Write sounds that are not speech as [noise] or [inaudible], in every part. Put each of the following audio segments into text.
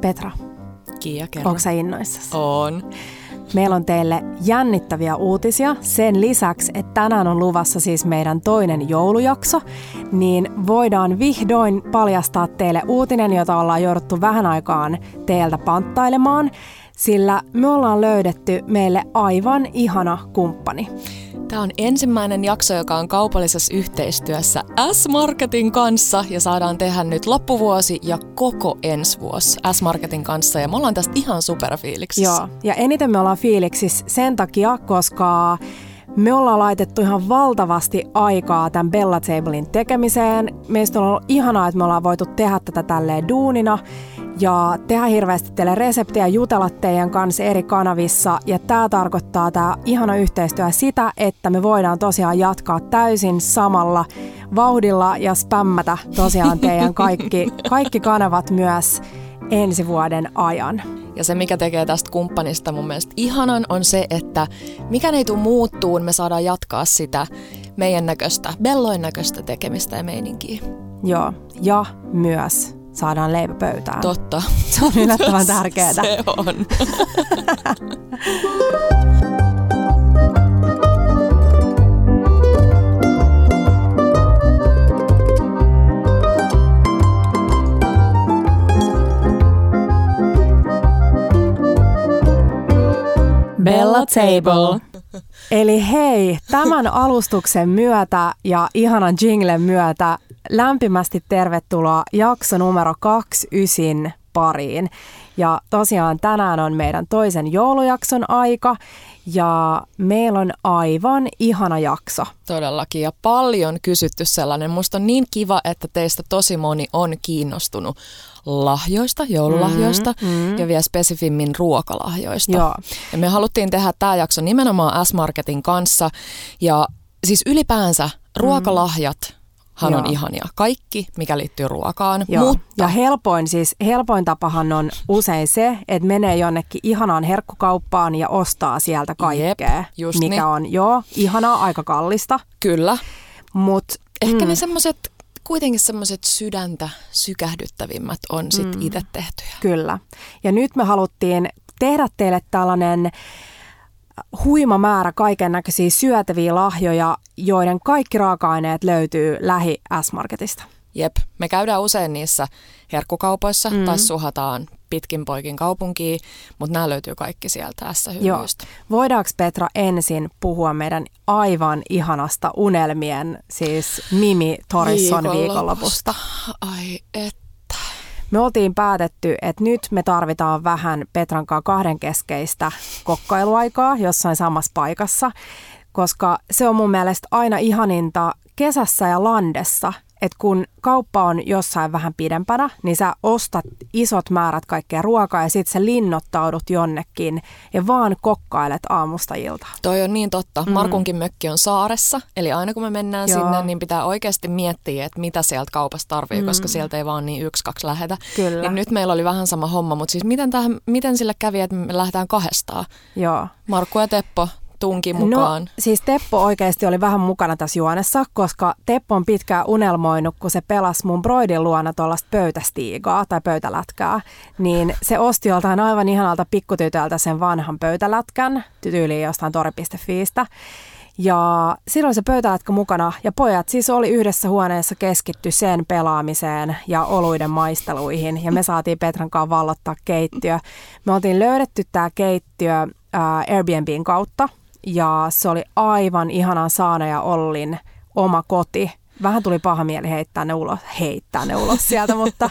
Petra, Kiia, kerro. onko sä innoissasi? On. Meillä on teille jännittäviä uutisia. Sen lisäksi, että tänään on luvassa siis meidän toinen joulujakso, niin voidaan vihdoin paljastaa teille uutinen, jota ollaan jouduttu vähän aikaan teiltä panttailemaan, sillä me ollaan löydetty meille aivan ihana kumppani. Tämä on ensimmäinen jakso, joka on kaupallisessa yhteistyössä S-Marketin kanssa ja saadaan tehdä nyt loppuvuosi ja koko ensi vuosi S-Marketin kanssa ja me ollaan tästä ihan superfiiliksissä. Joo, ja eniten me ollaan fiiliksissä sen takia, koska me ollaan laitettu ihan valtavasti aikaa tämän Bella Tablein tekemiseen. Meistä on ollut ihanaa, että me ollaan voitu tehdä tätä tälleen duunina ja tehdä hirveästi teille reseptejä, jutella teidän kanssa eri kanavissa. Ja tämä tarkoittaa tämä ihana yhteistyö sitä, että me voidaan tosiaan jatkaa täysin samalla vauhdilla ja spämmätä tosiaan teidän kaikki, kaikki kanavat myös ensi vuoden ajan. Ja se, mikä tekee tästä kumppanista mun mielestä ihanan, on se, että mikä ei tule muuttuun, me saadaan jatkaa sitä meidän näköistä, belloin näköistä tekemistä ja meininkiä. Joo, ja myös saadaan leipä pöytään. Totta. Se on yllättävän tärkeää. [laughs] Se on. [laughs] Bella Table. Eli hei, tämän alustuksen myötä ja ihanan jinglen myötä lämpimästi tervetuloa jakso numero 29 pariin. Ja tosiaan tänään on meidän toisen joulujakson aika ja meillä on aivan ihana jakso. Todellakin ja paljon kysytty sellainen. Musta on niin kiva, että teistä tosi moni on kiinnostunut lahjoista, joululahjoista mm, mm. ja vielä spesifimmin ruokalahjoista. Joo. Ja me haluttiin tehdä tämä jakso nimenomaan S-Marketin kanssa ja siis ylipäänsä ruokalahjat han on ihania. Kaikki, mikä liittyy ruokaan. Joo. Mutta Ja helpoin, siis, helpoin tapahan on usein se, että menee jonnekin ihanaan herkkukauppaan ja ostaa sieltä kaikkea, Jep, just mikä niin. on joo, ihanaa, aika kallista, kyllä, mutta ehkä mm. ne semmoiset, kuitenkin semmoiset sydäntä sykähdyttävimmät on sit mm. itse tehtyjä. Kyllä. Ja nyt me haluttiin tehdä teille tällainen huima määrä kaiken näköisiä syötäviä lahjoja, joiden kaikki raaka-aineet löytyy lähi S-Marketista. Jep, me käydään usein niissä herkkukaupoissa mm. tai suhataan pitkin poikin kaupunkiin, mutta nämä löytyy kaikki sieltä S-hyllyistä. Voidaanko Petra ensin puhua meidän aivan ihanasta unelmien, siis Mimi Torisson viikonlopusta? Ai et. Me oltiin päätetty, että nyt me tarvitaan vähän Petran kahden keskeistä kokkailuaikaa jossain samassa paikassa, koska se on mun mielestä aina ihaninta kesässä ja landessa, että kun kauppa on jossain vähän pidempänä, niin sä ostat isot määrät kaikkea ruokaa ja sit sä linnoittaudut jonnekin ja vaan kokkailet aamusta iltaan. Toi on niin totta. Mm. Markunkin mökki on saaressa, eli aina kun me mennään Joo. sinne, niin pitää oikeasti miettiä, että mitä sieltä kaupasta tarvii, mm. koska sieltä ei vaan niin yksi, kaksi lähetä. Kyllä. Niin nyt meillä oli vähän sama homma, mutta siis miten, tähän, miten sillä kävi, että me lähdetään kahdestaan? Joo. Markku ja Teppo tunki mukaan. No, siis Teppo oikeasti oli vähän mukana tässä juonessa, koska Teppo on pitkään unelmoinut, kun se pelasi mun broidin luona tuollaista pöytästiigaa tai pöytälätkää, niin se osti joltain aivan ihanalta pikkutytöltä sen vanhan pöytälätkän, tyyliin jostain tori.fiistä. Ja silloin se pöytälätkä mukana ja pojat siis oli yhdessä huoneessa keskitty sen pelaamiseen ja oluiden maisteluihin ja me saatiin Petran kanssa vallottaa keittiö. Me oltiin löydetty tämä keittiö ää, Airbnbin kautta ja se oli aivan ihanan Saana ja Ollin oma koti. Vähän tuli paha mieli heittää ne ulos, heittää ne ulos sieltä, mutta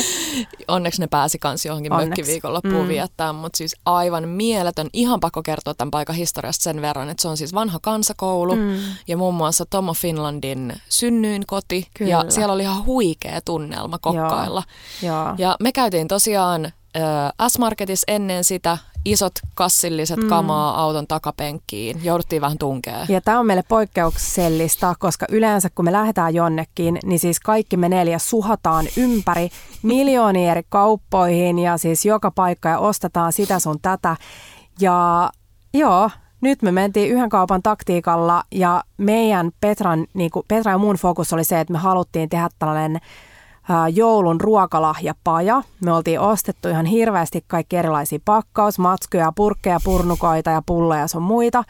[laughs] Onneksi ne pääsi kans johonkin Onneksi. mökkiviikonloppuun mm. viettää, mutta siis aivan mieletön. Ihan pakko kertoa tämän paikan historiasta sen verran, että se on siis vanha kansakoulu mm. ja muun muassa Tomo Finlandin synnyinkoti. Kyllä. Ja siellä oli ihan huikea tunnelma kokkailla. joo. Ja me käytiin tosiaan äh, S-Marketissa ennen sitä isot kassilliset mm. kamaa auton takapenkkiin. Jouduttiin vähän tunkea. Ja tämä on meille poikkeuksellista, koska yleensä kun me lähdetään jonnekin, niin siis kaikki me neljä suhataan ympäri [laughs] miljoonia eri kauppoihin ja siis joka paikka ja ostetaan sitä sun tätä. Ja joo, nyt me mentiin yhden kaupan taktiikalla ja meidän Petran, niin kuin Petra ja mun fokus oli se, että me haluttiin tehdä tällainen joulun ruokalahjapaja. Me oltiin ostettu ihan hirveästi kaikki erilaisia pakkausmatskuja, purkkeja, purnukoita ja pulleja sun muita.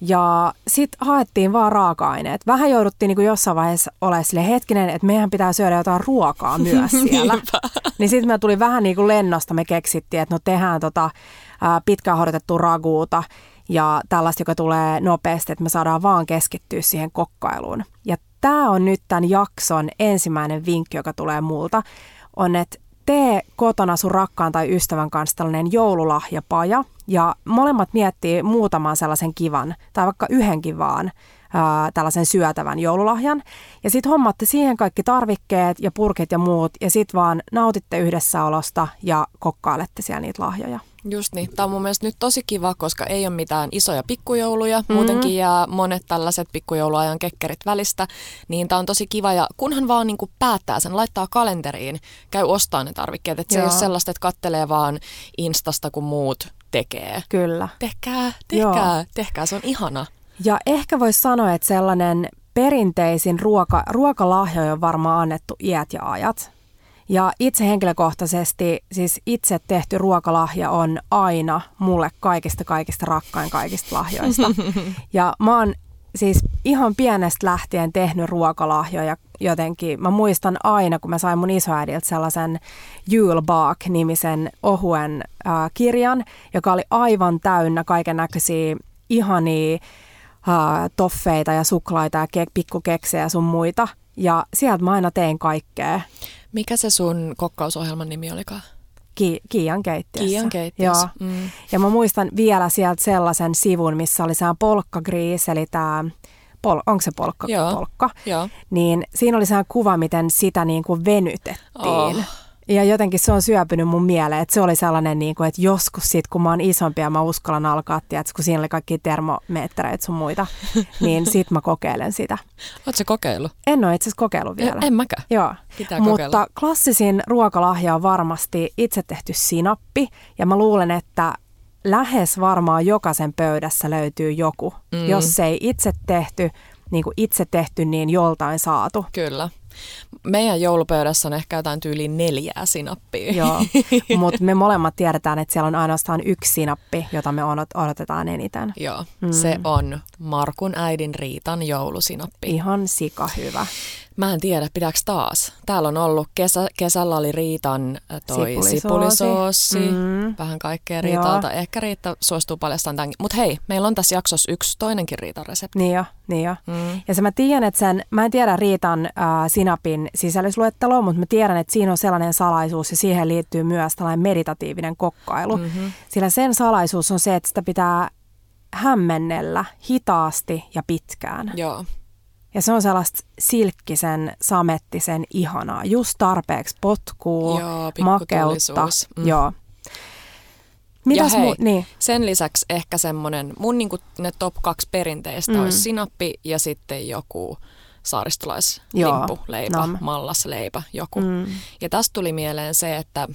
Ja sitten haettiin vaan raaka-aineet. Vähän jouduttiin niin kuin jossain vaiheessa olemaan sille hetkinen, että meidän pitää syödä jotain ruokaa myös [laughs] siellä. niin sitten me tuli vähän niin kuin lennosta, me keksittiin, että no tehdään tota, pitkään hoidettua raguuta ja tällaista, joka tulee nopeasti, että me saadaan vaan keskittyä siihen kokkailuun. Ja tämä on nyt tämän jakson ensimmäinen vinkki, joka tulee multa, on, että tee kotona sun rakkaan tai ystävän kanssa tällainen joululahjapaja ja molemmat miettii muutaman sellaisen kivan tai vaikka yhdenkin vaan ää, tällaisen syötävän joululahjan. Ja sitten hommatte siihen kaikki tarvikkeet ja purkit ja muut ja sitten vaan nautitte yhdessäolosta ja kokkailette siellä niitä lahjoja. Just niin. Tämä on mun mielestä nyt tosi kiva, koska ei ole mitään isoja pikkujouluja. Mm-hmm. Muutenkin jää monet tällaiset pikkujouluajan kekkerit välistä. Niin tämä on tosi kiva ja kunhan vaan niin kuin päättää sen, laittaa kalenteriin, käy ostaa ne tarvikkeet. Että se ei ole sellaista, että kattelee vaan Instasta, kun muut tekee. Kyllä. Tehkää, tehkää, Joo. tehkää. Se on ihana. Ja ehkä voisi sanoa, että sellainen perinteisin ruoka, ruokalahjo on varmaan annettu iät ja ajat. Ja itse henkilökohtaisesti, siis itse tehty ruokalahja on aina mulle kaikista kaikista rakkain kaikista lahjoista. [laughs] Ja mä oon siis ihan pienestä lähtien tehnyt ruokalahjoja jotenkin. Mä muistan aina, kun mä sain mun isoäidiltä sellaisen Julebak-nimisen ohuen äh, kirjan, joka oli aivan täynnä kaiken näköisiä ihania äh, toffeita ja suklaita ja ke- pikkukeksejä ja sun muita. Ja sieltä mä aina tein kaikkea. Mikä se sun kokkausohjelman nimi olikaan? Ki- Kiian keittiössä. Kiian keittiössä. Joo. Mm. Ja mä muistan vielä sieltä sellaisen sivun, missä oli sehän polkkagriis, eli tämä pol- onko se polkka? Joo. polkka? Joo. Niin siinä oli sehän kuva, miten sitä niin kuin venytettiin. Oh. Ja jotenkin se on syöpynyt mun mieleen, että se oli sellainen, niin kuin, että joskus sit, kun mä oon isompi ja mä uskallan alkaa, että kun siinä oli kaikki termomeettereitä sun muita, [laughs] niin sit mä kokeilen sitä. Oletko se kokeillut? En ole itse asiassa kokeillut vielä. En, en mäkään. Joo. Pitää Mutta kokeilla. klassisin ruokalahja on varmasti itse tehty sinappi, ja mä luulen, että lähes varmaan jokaisen pöydässä löytyy joku. Mm. Jos ei itse tehty, niin kuin itse tehty, niin joltain saatu. Kyllä. Meidän joulupöydässä on ehkä jotain tyyliin neljää sinappia. Joo, [laughs] mutta me molemmat tiedetään, että siellä on ainoastaan yksi sinappi, jota me odotetaan eniten. Joo, mm. se on Markun äidin Riitan joulusinappi. Ihan sika hyvä. Mä en tiedä, pitääkö taas. Täällä on ollut, kesä, kesällä oli Riitan äh, toi sipulisoosi, sipulisoosi mm. vähän kaikkea Riitalta. Joo. Ehkä Riitta suostuu paljastamaan tämänkin. Mutta hei, meillä on tässä jaksossa yksi toinenkin Riitan resepti. Niin jo, niin jo. Mm. Ja se mä tiedän, että sen, mä en tiedä Riitan äh, sinapin sisällysluetteloa, mutta mä tiedän, että siinä on sellainen salaisuus ja siihen liittyy myös tällainen meditatiivinen kokkailu. Mm-hmm. Sillä sen salaisuus on se, että sitä pitää hämmennellä hitaasti ja pitkään. Joo. Ja se on sellaista silkkisen, samettisen ihanaa. Just tarpeeksi potkuu, Joo, makeutta. Mm. Joo. Mitäs ja hei, mu- niin. sen lisäksi ehkä semmoinen, mun niinku ne top kaksi perinteistä mm. olisi sinappi ja sitten joku saaristolaislimppuleipä, mallasleipä, joku. Mm. Ja tästä tuli mieleen se, että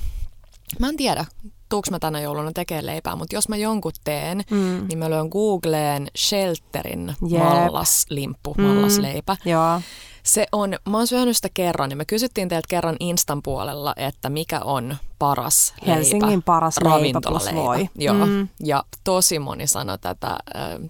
mä en tiedä, tuuks mä tänä jouluna tekemään leipää, mutta jos mä jonkun teen, mm. niin mä lyön Googleen Shelterin yep. mallaslimppu, mm. mallasleipä. Joo. Se on, mä oon syönyt sitä kerran, niin me kysyttiin teiltä kerran Instan puolella, että mikä on paras Helsingin leipä, paras leipä plus voi. Joo, mm. ja tosi moni sanoi tätä,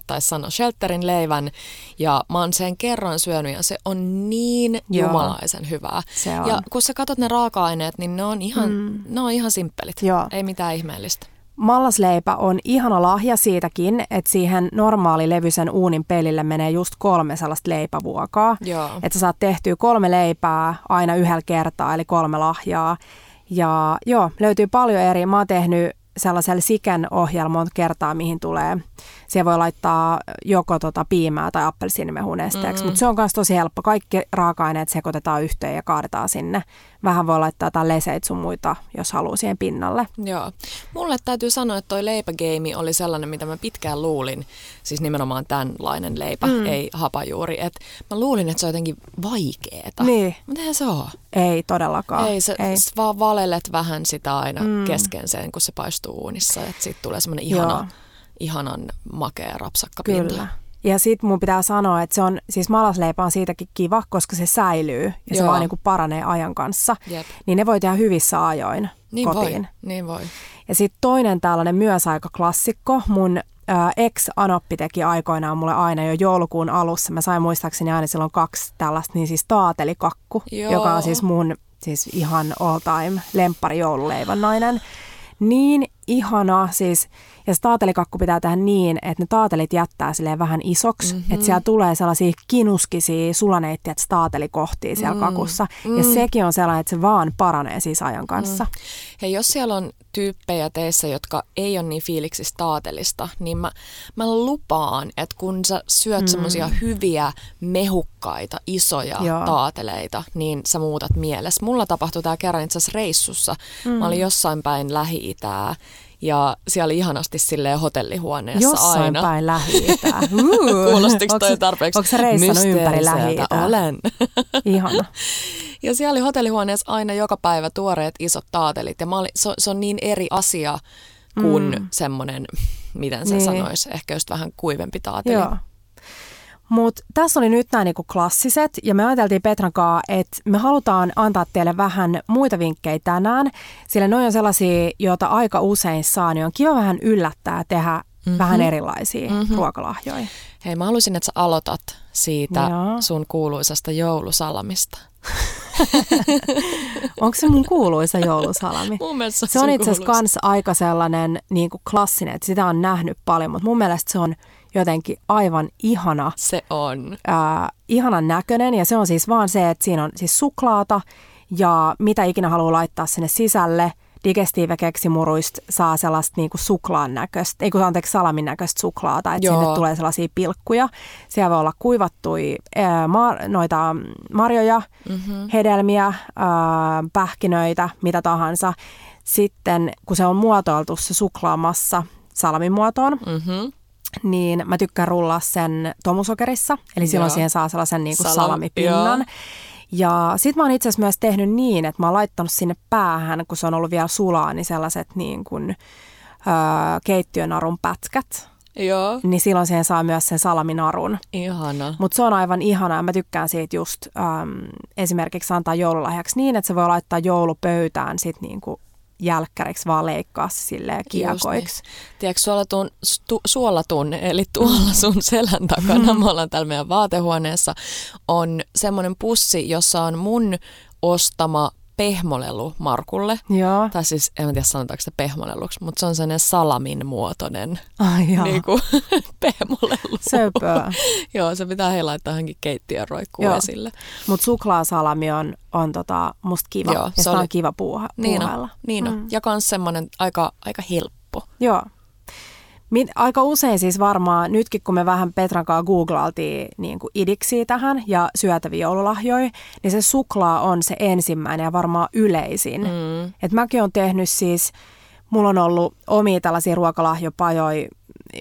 tai sanoi Shelterin leivän, ja mä oon sen kerran syönyt, ja se on niin Joo. jumalaisen hyvää. Se on. Ja kun sä katsot ne raaka-aineet, niin ne on ihan, mm. ne on ihan simppelit, Joo. ei mitään ihmeellistä. Mallasleipä on ihana lahja siitäkin, että siihen normaali levyisen uunin pelille menee just kolme sellaista leipävuokaa. Joo. Että sä saat tehtyä kolme leipää aina yhdellä kertaa, eli kolme lahjaa. Ja joo, löytyy paljon eri. Mä oon tehnyt sellaisella siken ohjelma kertaa, mihin tulee. Siellä voi laittaa joko tota piimää tai appelsiinimehun esteeksi, mm-hmm. mutta se on myös tosi helppo. Kaikki raaka-aineet sekoitetaan yhteen ja kaadetaan sinne. Vähän voi laittaa jotain leseitä sun muita, jos haluaa siihen pinnalle. Joo. Mulle täytyy sanoa, että toi leipägeimi oli sellainen, mitä mä pitkään luulin. Siis nimenomaan tämänlainen leipä, mm. ei hapajuuri. Et mä luulin, että se on jotenkin vaikeeta. Niin. Mutta eihän se ole. Ei todellakaan. Ei, se, ei. vaan valelet vähän sitä aina mm. kesken sen, kun se paistuu uunissa. Että siitä tulee semmoinen ihana, ihanan makea rapsakka Kyllä. Ja sit mun pitää sanoa, että se on, siis malasleipä on siitäkin kiva, koska se säilyy ja Joo. se vaan niin kuin paranee ajan kanssa. Jep. Niin ne voi tehdä hyvissä ajoin Niin kotiin. voi, niin voi. Ja sitten toinen tällainen myös aika klassikko, mun ää, ex-anoppi teki aikoinaan mulle aina jo joulukuun alussa. Mä sain muistaakseni aina silloin kaksi tällaista, niin siis taatelikakku, Joo. joka on siis mun siis ihan all time lemppari joululeivonnainen. Niin ihana siis, ja se taatelikakku pitää tehdä niin, että ne taatelit jättää silleen vähän isoksi, mm-hmm. että siellä tulee sellaisia kinuskisia sulaneittiä taatelikohtia siellä mm. kakussa. Ja Mm. sekin on sellainen, että se vaan paranee siis ajan kanssa. Mm. Hei, jos siellä on tyyppejä teissä, jotka ei ole niin fiiliksissä taatelista, niin mä, mä lupaan, että kun sä syöt mm. semmoisia hyviä, mehukkaita, isoja Joo. taateleita, niin sä muutat mielessä. Mulla tapahtui tämä kerran itse asiassa reissussa. Mm. Mä olin jossain päin Lähi-Itää ja siellä oli ihanasti silleen hotellihuoneessa Jossain aina. päin lähi [laughs] Kuulostiko toi tarpeeksi Onko se reissannut ympäri lähi Olen. [laughs] Ihana. Ja siellä oli hotellihuoneessa aina joka päivä tuoreet isot taatelit. Ja mä olin, se, se on niin eri asia kuin mm. semmoinen, miten se Niin. niin. sanoisi, ehkä just vähän kuivempi taateli. Joo. Mutta tässä oli nyt nämä niinku klassiset, ja me ajateltiin Petran kanssa, että me halutaan antaa teille vähän muita vinkkejä tänään, sillä ne on sellaisia, joita aika usein saa, niin on kiva vähän yllättää tehdä mm-hmm. vähän erilaisia mm-hmm. ruokalahjoja. Hei, mä haluaisin, että sä aloitat siitä Joo. sun kuuluisasta joulusalamista. [laughs] Onko se mun kuuluisa joulusalami? Mun mielestä Se on itse asiassa aika sellainen niin kuin klassinen, että sitä on nähnyt paljon, mutta mun mielestä se on jotenkin aivan ihana, Se on. ää, ihanan näköinen ja se on siis vaan se, että siinä on siis suklaata ja mitä ikinä haluaa laittaa sinne sisälle. Digestive keksimuruista saa sellaista niinku suklaan näköistä, ei kun anteeksi salamin näköistä suklaata, että Joo. sinne tulee sellaisia pilkkuja. Siellä voi olla kuivattui ää, mar- noita marjoja, mm-hmm. hedelmiä, ää, pähkinöitä, mitä tahansa. Sitten kun se on muotoiltu se suklaamassa salamin muotoon, Mm-hmm. Niin mä tykkään rullaa sen tomusokerissa. Eli silloin Joo. siihen saa sellaisen niin kuin Salam- salamipinnan. joo. Ja sit mä oon itse asiassa myös tehnyt niin, että mä oon laittanut sinne päähän, kun se on ollut vielä sulaa, niin sellaiset niin kuin, öö, keittiönarun pätkät. Joo, Niin silloin siihen saa myös sen salaminarun. ihana. Mutta se on aivan ihanaa. Mä tykkään siitä just äm, esimerkiksi antaa joululahjaksi niin, että se voi laittaa joulupöytään sit niinku jälkkäriksi vaan leikkaa se silleen kiekoiksi. Tiedätkö, suolatun, stu, suolatun, eli tuolla sun selän takana, me ollaan täällä meidän vaatehuoneessa, on semmoinen pussi, jossa on mun ostama pehmolelu Markulle. Joo. Tai siis, en tiedä sanotaanko se pehmoleluksi, mutta se on sellainen salamin muotoinen Ai joo. niin kuin, [laughs] pehmolelu. Söpöä. Joo, se pitää he laittaa johonkin keittiön roikkuun Joo. esille. Mutta suklaasalami on, on tota, musta kiva. Joo, ja se sitä oli- on kiva puuha, Niin puuhailla. on, niin on. Mm. Ja kans semmoinen aika, aika helppo. Joo. Min, aika usein siis varmaan, nytkin kun me vähän Petran kanssa googlailtiin niin kuin idiksiä tähän ja syötäviä joululahjoja, niin se suklaa on se ensimmäinen ja varmaan yleisin. Mm. Et mäkin on tehnyt siis, mulla on ollut omia tällaisia ruokalahjopajoja,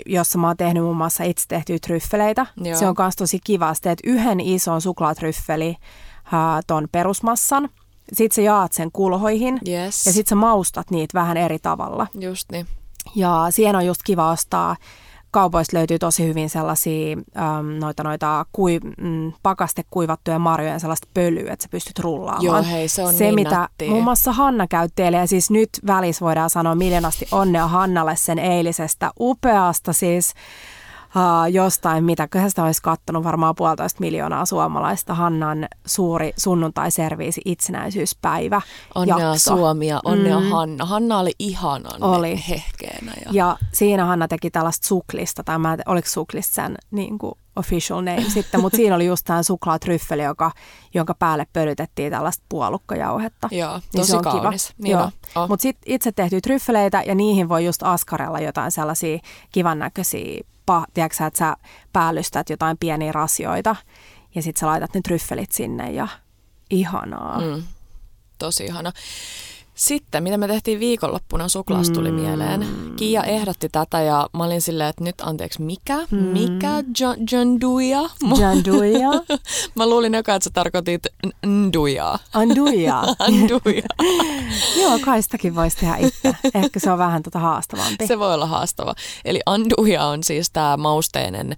jossa mä oon tehnyt muun muassa itse tehtyjä tryffeleitä. Joo. Se on myös tosi kiva, että teet yhden ison suklaatryffeli ää, ton perusmassan, sitten sä jaat sen kulhoihin Yes. ja sitten sä maustat niitä vähän eri tavalla. Just niin. Ja siihen on just kiva ostaa. Kaupoista löytyy tosi hyvin sellaisia äm, noita, noita kui, mm, pakaste kuivattuja marjoja, sellaista pölyä, että sä pystyt rullaamaan. Joo, hei, se on se, niin mitä nättiä. muun muassa Hanna käyttelee, ja siis nyt välissä voidaan sanoa miljoonasti onnea Hannalle sen eilisestä upeasta siis uh, jostain, mitä sitä olisi kattonut varmaan puolitoista miljoonaa suomalaista Hannan suuri sunnuntaiserviisi itsenäisyyspäivä Onnea jakso. Suomi ja onnea mm. Hanna. Hanna oli ihanan Oli. hehkeänä. Ja... Ja siinä Hanna teki tällaista suklista, tai mä oliko suklista sen niin kuin official name sitten, mutta siinä oli just tämä suklaatryffeli, joka, jonka päälle pölytettiin tällaista puolukkajauhetta. Joo, Niin tosi se on kaunis. Kiva. Niin Joo. Oh. Mutta sitten itse tehtyjä tryffeleitä ja niihin voi just askarella jotain sellaisia kivan näköisiä, pa, tiedätkö sä, että sä päällystät jotain pieniä rasioita ja sitten sä laitat ne tryffelit sinne ja ihanaa. Mm. Tosi ihana. Sitten, mitä me tehtiin viikonloppuna, suklaasta tuli Mm. mieleen. Kiia ehdotti tätä ja mä olin silleen, että nyt anteeksi, mikä? Mm. Mikä John, John Duja? Janduja, Mä [laughs] luulin eka, että sä tarkoitit n- Ndujaa. anduja. [laughs] Nduja. [laughs] Joo, kai sitäkin voisi tehdä itse. Ehkä se on vähän tota haastavampi. Se voi olla haastava. Eli anduja on siis tämä mausteinen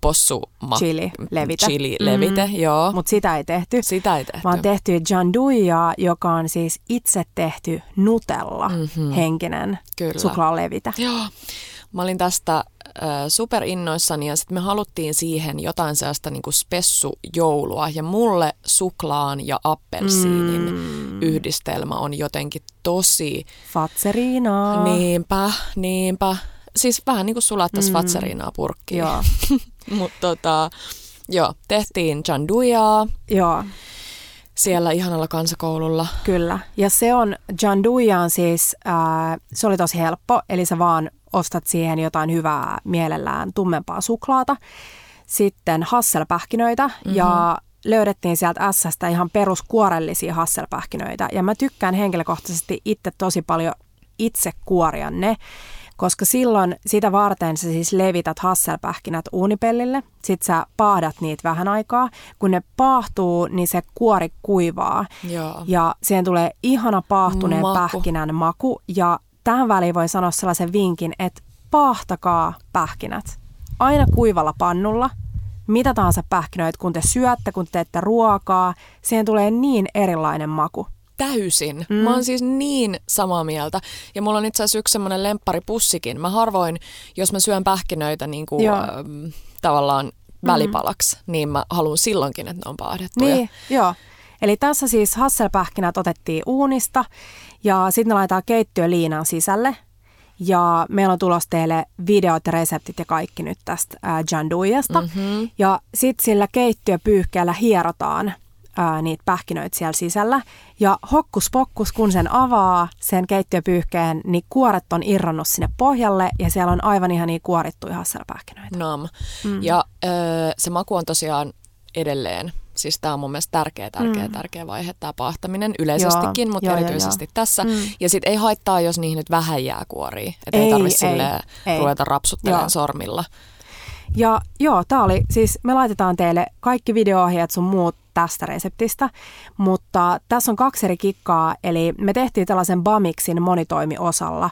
possu chili levite, chili levite mm. joo. Mutta sitä ei tehty. Sitä ei tehty. Vaan tehty janduja, joka on siis itse tehty Nutella mm-hmm. henkinen Kyllä. suklaalevite. Joo. Mä olin tästä superinnoissani ja sitten me haluttiin siihen jotain sellaista niinku spessujoulua ja mulle suklaan ja appelsiinin mm. yhdistelmä on jotenkin tosi... Fatseriinaa. Niinpä, niinpä. Siis vähän niin kuin sulattaisi mm. fatseriinaa purkkiin. Joo. [laughs] Mutta tota, joo, tehtiin jandujaa. Joo siellä ihanalla kansakoululla. Kyllä. Ja se on, Janduja on siis, äh, se oli tosi helppo, eli sä vaan ostat siihen jotain hyvää mielellään tummempaa suklaata. Sitten hasselpähkinöitä mm-hmm. ja löydettiin sieltä Sstä ihan peruskuorellisia hasselpähkinöitä. Ja mä tykkään henkilökohtaisesti itse tosi paljon itse kuoria ne, koska silloin sitä varten sä siis levität hasselpähkinät uunipellille, sit sä paahdat niitä vähän aikaa. Kun ne paahtuu, niin se kuori kuivaa Joo. ja siihen tulee ihana paahtuneen maku. pähkinän maku ja tähän väliin voi sanoa sellaisen vinkin, että paahtakaa pähkinät. Aina kuivalla pannulla, mitä tahansa pähkinöitä, kun te syötte, kun te teette ruokaa, siihen tulee niin erilainen maku. Täysin. Mm. Mä oon siis niin samaa mieltä. Ja mulla on itse asiassa yksi semmoinen lempparipussikin. Mä harvoin, jos mä syön pähkinöitä niin kuin, äh, tavallaan mm. välipalaksi, mm. niin mä haluan silloinkin, että ne on paahdettuja. Niin, joo. Eli tässä siis hasselpähkinät otettiin uunista ja sitten ne laitetaan keittiöliinan sisälle. Ja meillä on tulossa teille videot ja reseptit ja kaikki nyt tästä äh, janduijasta. Mm-hmm. Ja sitten sillä keittiöpyyhkeellä hierotaan ää, niitä pähkinöitä siellä sisällä. Ja hokkus pokkus, kun sen avaa sen keittiöpyyhkeen, niin kuoret on irronnut sinne pohjalle ja siellä on aivan ihan niin kuorittuja hasselpähkinöitä. Nam. Mm. Ja öö, se maku on tosiaan edelleen Siis tämä on mun mielestä tärkeä, tärkeä, mm. tärkeä vaihe, tämä paahtaminen yleisestikin, joo, mutta joo, erityisesti joo, tässä. Mm. Ja sitten ei haittaa, jos niihin nyt vähän jää kuoria. Että ei, ei tarvitse ei, ruveta rapsuttelemaan sormilla. Ja joo, tämä oli, siis me laitetaan teille kaikki videoohjeet sun muut tästä reseptistä, mutta tässä on kaksi eri kikkaa, eli me tehtiin tällaisen Bamixin monitoimiosalla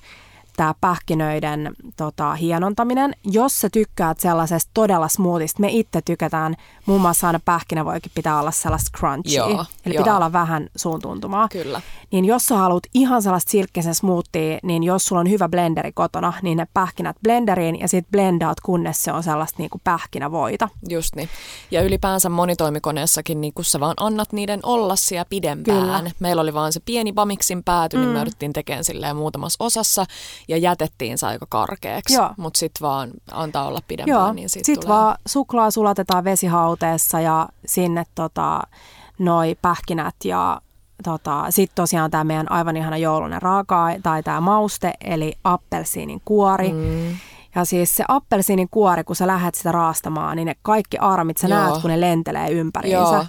tämä pähkinöiden tota, hienontaminen. Jos sä tykkäät sellaisesta todella smoothista, me itse tykätään, muun muassa aina pähkinävoikin pitää olla sellaista crunchy, joo, eli joo. pitää olla vähän suuntuntumaa. Kyllä. Niin jos sä haluat ihan sellaista silkkisen smoothia, niin jos sulla on hyvä blenderi kotona, niin ne pähkinät blenderiin ja sitten blendaat, kunnes se on sellaista niin kuin pähkinävoita. Just niin. Ja ylipäänsä monitoimikoneessakin, niin kun sä vaan annat niiden olla siellä pidempään. Kyllä. Meillä oli vaan se pieni Bamixin pääty, mm. niin me mm. yritettiin tekemään silleen muutamassa osassa ja jätettiin se aika karkeaksi, mutta sitten vaan antaa olla pidempään. Joo. Niin sitten sit vaan suklaa sulatetaan vesihauteessa ja sinne tota, noi pähkinät ja tota, sitten tosiaan tämä meidän aivan ihana joulunen raaka tai tämä mauste, eli appelsiinin kuori. Mm. Ja siis se appelsiinin kuori, kun sä lähdet sitä raastamaan, niin ne kaikki armit sä Joo. näet, kun ne lentelee ympäriinsä. Joo.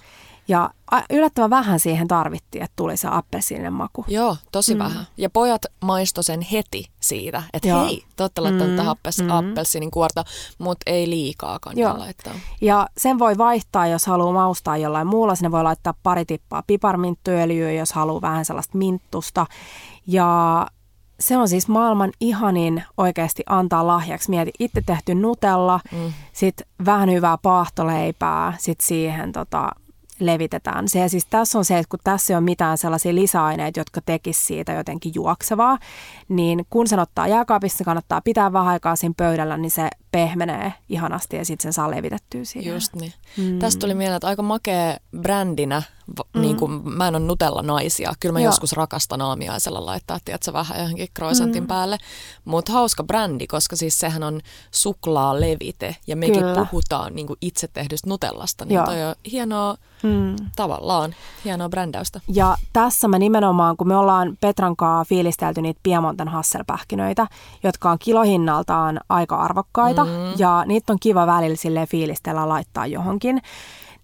Ja yllättävän vähän siihen tarvittiin, että tuli se appelsiininen maku. Joo, tosi mm. vähän. Ja pojat maisto sen heti siitä, että Joo. hei, te olette laittanut mm. appels, mm. appelsiinin kuorta, mutta ei liikaakaan Joo. laittaa. Ja sen voi vaihtaa, jos haluaa maustaa jollain muulla. Sinne voi laittaa pari tippaa piparminttyöljyä, jos haluaa vähän sellaista minttusta. Ja se on siis maailman ihanin oikeasti antaa lahjaksi. Mieti itse tehty nutella, mm. sitten vähän hyvää paahtoleipää, sitten siihen tota, levitetään. Se, siis tässä on se, että kun tässä ei ole mitään sellaisia lisäaineita, jotka tekisivät siitä jotenkin juoksevaa, niin kun sen ottaa jääkaapissa, kannattaa pitää vähän aikaa siinä pöydällä, niin se pehmenee ihanasti ja sitten sen saa levitettyä siihen. Just niin. Mm. Tästä tuli mieleen, että aika makea brändinä, mm. niin kuin mä en ole Nutella naisia. Kyllä mä Joo. joskus rakastan aamiaisella laittaa, tiedätkö, vähän johonkin croissantin mm. päälle. Mutta hauska brändi, koska siis sehän on suklaalevite ja mekin Kyllä. puhutaan niin kuin itse tehdystä Nutellasta. Niin Joo. toi on hienoa mm. tavallaan, hienoa brändäystä. Ja tässä mä nimenomaan, kun me ollaan Petran kanssa fiilistelty niitä Piemonten hasselpähkinöitä, jotka on kilohinnaltaan aika arvokkaita, mm. ja niitä on kiva välillä sille fiilistellä laittaa johonkin.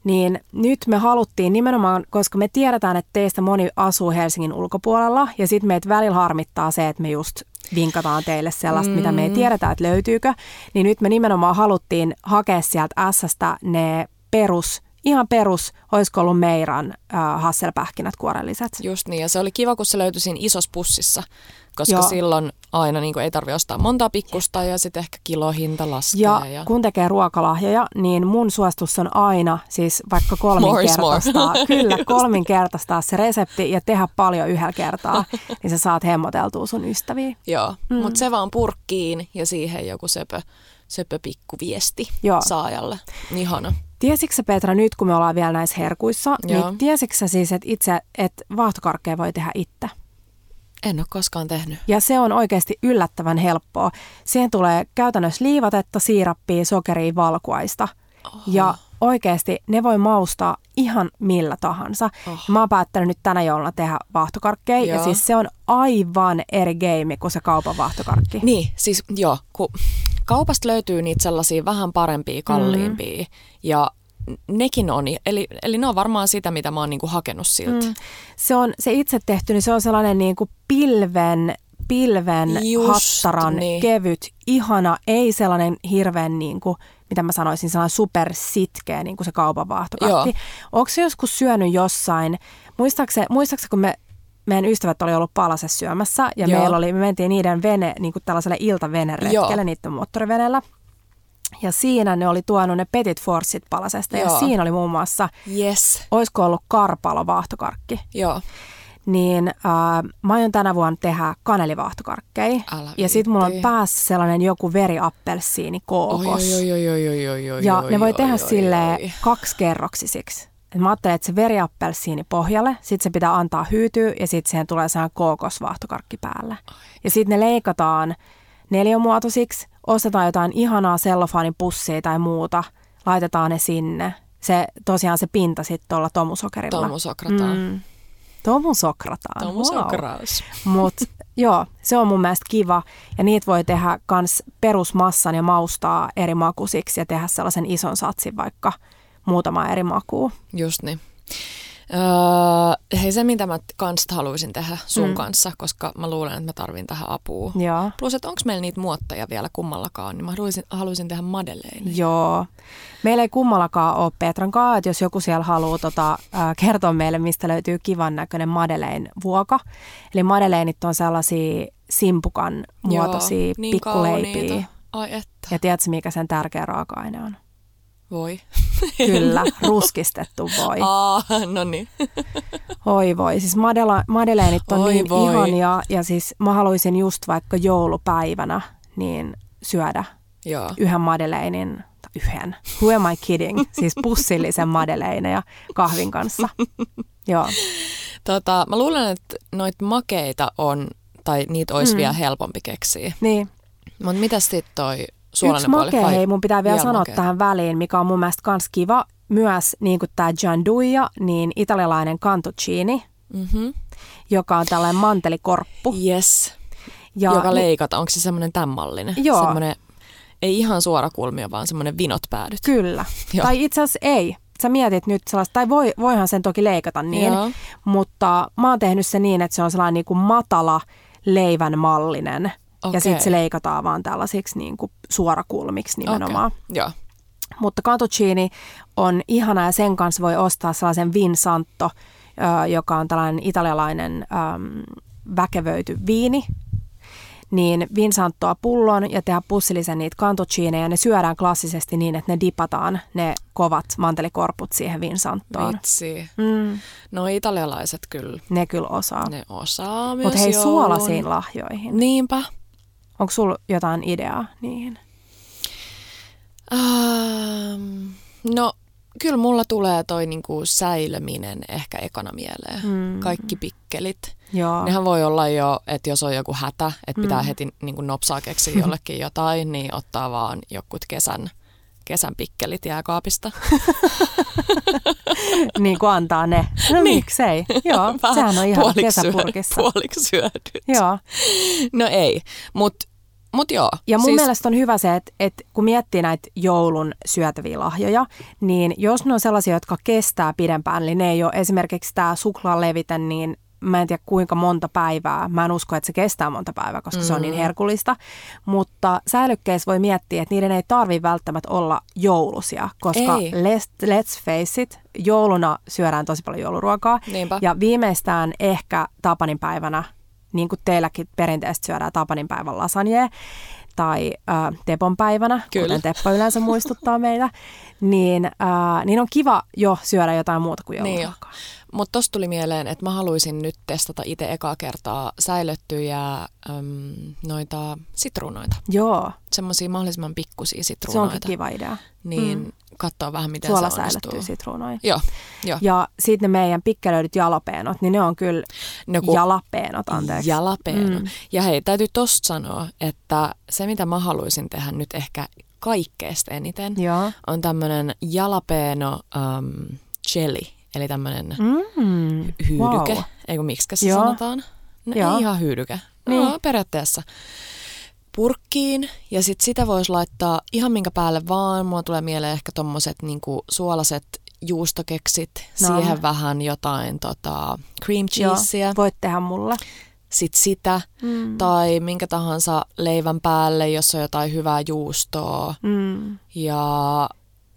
Niin nyt me haluttiin nimenomaan, koska me tiedetään, että teistä moni asuu Helsingin ulkopuolella ja sitten meitä välillä harmittaa se, että me just vinkataan teille sellaista, mm. mitä me ei mm. tiedetä, että löytyykö. Niin nyt me nimenomaan haluttiin hakea sieltä Sstä ne perus ihan perus, olisiko ollut Meiran äh, hasselpähkinät kuorelliset. Just niin, ja se oli kiva, kun se löytyi siinä isossa pussissa, koska Joo. silloin aina niin kuin, ei tarvi ostaa montaa pikkusta ja sitten ehkä kilohinta laskee. Ja, Ja, kun tekee ruokalahjoja, niin mun suositus on aina, siis vaikka kolminkertaistaa, [laughs] kyllä kolminkertaistaa se resepti ja tehdä paljon yhdellä kertaa, [laughs] niin sä saat hemmoteltua sun ystäviä. Joo, mm. mutta se vaan purkkiin ja siihen joku söpö, söpö pikkuviesti Joo. saajalle. Ihana. Tiesitkö Petra nyt, kun me ollaan vielä näissä herkuissa, Joo. niin tiesitkö siis, että itse, että vaahtokarkkeja voi tehdä itse? En ole koskaan tehnyt. Ja se on oikeasti yllättävän helppoa. Siihen tulee käytännössä liivatetta, siirappia, sokeria, valkuaista. Oho. Ja oikeasti ne voi maustaa ihan millä tahansa. Oh. Mä oon päättänyt nyt tänä jouluna tehdä vaahtokarkkeja. Ja Joo. siis se on aivan eri game kuin se kaupan vaahtokarkki. Niin, siis joo, kun kaupasta löytyy niitä sellaisia vähän parempia, kalliimpia mm. ja nekin on, eli, eli ne on varmaan sitä, mitä mä oon niinku hakenut siltä. Mm. Se, on, se itse tehty, niin se on sellainen niin kuin pilven, pilven Just hattaran niin. kevyt, ihana, ei sellainen hirveän niin kuin, mitä mä sanoisin, sellainen supersitkeä niin kuin se kaupan vaahtokarkki. Onko se joskus syönyt jossain, muistaakseni, muistaakseni kun me meidän ystävät oli ollut Palasessa syömässä ja Joo. meillä oli, me mentiin niiden vene, niin kuin tällaiselle iltaveneretkelle Joo. niiden moottoriveneellä. Ja siinä ne oli tuonut ne Petit Forsit Palasesta ja Joo. siinä oli muun muassa, Yes, olisiko ollut karpalo vaahtokarkki. joo. Niin äh, mä aion tänä vuonna tehdä kanelivaahtokarkkeja. Älä ja sit mulla on päässä sellainen joku veriappelsiini kookos. Oi, oi, oi, oi, oi, oi, ja oi, ne voi oi, tehdä oi, sille oi. kaksikerroksisiksi. Et mä ajattelen, että se veriappelsiini pohjalle, sit se pitää antaa hyytyä ja sitten siihen tulee sehän kookosvaahtokarkki päälle. Ja sitten ne leikataan neliömuotoisiksi, ostetaan jotain ihanaa sellofaanin pussia tai muuta, laitetaan ne sinne. Se, tosiaan se pinta sitten tuolla tomusokerilla. Tomusokrataan. Mm. Tomusokrataan. Tomusokraus. Mutta [laughs] joo, se on mun mielestä kiva. Ja niitä voi tehdä kans perusmassan ja maustaa eri makusiksi ja tehdä sellaisen ison satsin vaikka muutama eri makuu. Just niin. Öö, hei se, mitä mä kans haluaisin tehdä sun Mm. kanssa, koska mä luulen, että mä tarvin tähän apua. Joo. Plus, että onko meillä niitä muotteja vielä kummallakaan, niin mä haluaisin, haluaisin tehdä Madeleine. Joo. Meillä ei kummallakaan ole Petran kanssa, että jos joku siellä haluaa tota, äh, kertoa meille, mistä löytyy kivan näköinen Madeleine-vuoka. Eli Madeleinit on sellaisia simpukan muotoisia niin pikkuleipiä. kauniita. Ai että, Ja tiedätkö, mikä sen tärkeä raaka-aine on? Voi. Kyllä, [laughs] ruskistettu voi. Aa, no niin. Oi voi, siis madela, madeleinit on Oi niin voi. ihania ja siis mä haluaisin just vaikka joulupäivänä niin syödä Joo. yhden madeleinin, tai yhden, who am I kidding, [laughs] siis pussillisen madeleineja kahvin kanssa. Joo, Tota, mä luulen, että noita makeita on, tai niitä olisi Mm. vielä helpompi keksiä. niin. Mutta mitäs sitten toi Yksi makea, hei, mun pitää vielä vielä sanoa makea? tähän väliin, mikä on mun mielestä kans kiva, myös niin kuin tämä gianduja, niin italialainen cantuccini, Mm-hmm. joka on tällainen mantelikorppu. Yes. Ja Joka leikata. Onko se semmoinen tämänmallinen? Joo. Semmoinen, ei ihan suora kulmio, vaan semmoinen vinot päädyt. Kyllä. [laughs] Joo. Tai itse asiassa ei. Sä mietit nyt sellaista, tai voi, voihan sen toki leikata niin, Joo. mutta mä oon tehnyt se niin, että se on sellainen niin kuin matala leivän mallinen. Ja Okei. sitten se leikataan vaan tällaisiksi niin kuin suorakulmiksi nimenomaan. Okay. Joo. Mutta cantuccini on ihana ja sen kanssa voi ostaa sellaisen Vinsanto, joka on tällainen italialainen äm, väkevöity viini. Niin Vinsanttoa pullon ja tehdä pussillisen niitä cantuccineja. Ne syödään klassisesti niin, että ne dipataan ne kovat mantelikorput siihen Vinsanttoon. Vitsi. Mm, No italialaiset kyllä, ne kyllä osaa. ne osaa myös Mutta hei, joulun. suolaisiin lahjoihin. Niinpä. Onko sulla jotain ideaa niihin? Ähm, no, kyllä mulla tulee toi niinku säilöminen ehkä ekana mieleen. Mm. Kaikki pikkelit. Joo. Nehän voi olla jo, että jos on joku hätä, että pitää Mm. heti niin kuin nopsaa keksiä jollekin jotain, niin ottaa vaan jokut kesän, kesän pikkelit jääkaapista. [laughs] niin kuin antaa ne. No Niin. miksei. Joo, [laughs] Vähän sehän on ihan puoliksi kesäpurkissa. Syö, puoliksi syödyt. Joo. No ei, mutta mut joo. Ja mun siis, siis... mielestä on hyvä se, että, että kun miettii näitä joulun syötäviä lahjoja, niin jos ne on sellaisia, jotka kestää pidempään, eli ne ei ole esimerkiksi tämä suklaalevite, niin mä en tiedä kuinka monta päivää. Mä en usko, että se kestää monta päivää, koska mm. se on niin mm. herkullista. Mutta säilykkeissä voi miettiä, että niiden ei tarvi välttämättä olla joulusia, koska let's, let's face it, jouluna syödään tosi paljon jouluruokaa. Niinpä. Ja viimeistään ehkä Tapanin päivänä, niin kuin teilläkin perinteisesti syödään Tapanin päivän lasagne, tai äh, Tepon päivänä, Kyllä. kuten Teppo yleensä muistuttaa meitä, [laughs] niin, äh, niin on kiva jo syödä jotain muuta kuin niin jouluruokaa. Niin mutta tosta tuli mieleen, että mä haluaisin nyt testata itse ekaa kertaa säilöttyjä äm, noita sitruunoita. Joo. Semmoisia mahdollisimman pikkusia sitruunoita. Se onkin kiva idea. Niin mm. Katsoa vähän, miten Suola se onnistuu. sitruunoja. Joo. Jo. Ja sitten ne meidän pikkelöidyt jalapeenot, niin ne on kyllä no, kun... jalapeenot, anteeksi. Jalapeenot. Mm. Ja hei, täytyy tosta sanoa, että se mitä mä haluaisin tehdä nyt ehkä kaikkeesta eniten, Joo. on tämmöinen jalapeeno um, chili Eli tämmöinen mm, hyydyke, wow. eikö miksi se Joo. sanotaan? No, ei ihan hyydyke. Niin. No, periaatteessa purkkiin ja sit sitä voisi laittaa ihan minkä päälle vaan. Mulla tulee mieleen ehkä tommoset niinku suolaset juustokeksit, no. siihen vähän jotain tota, cream cheesea. voit tehdä mulle. Sitten sitä mm. tai minkä tahansa leivän päälle, jos on jotain hyvää juustoa. Mm. Ja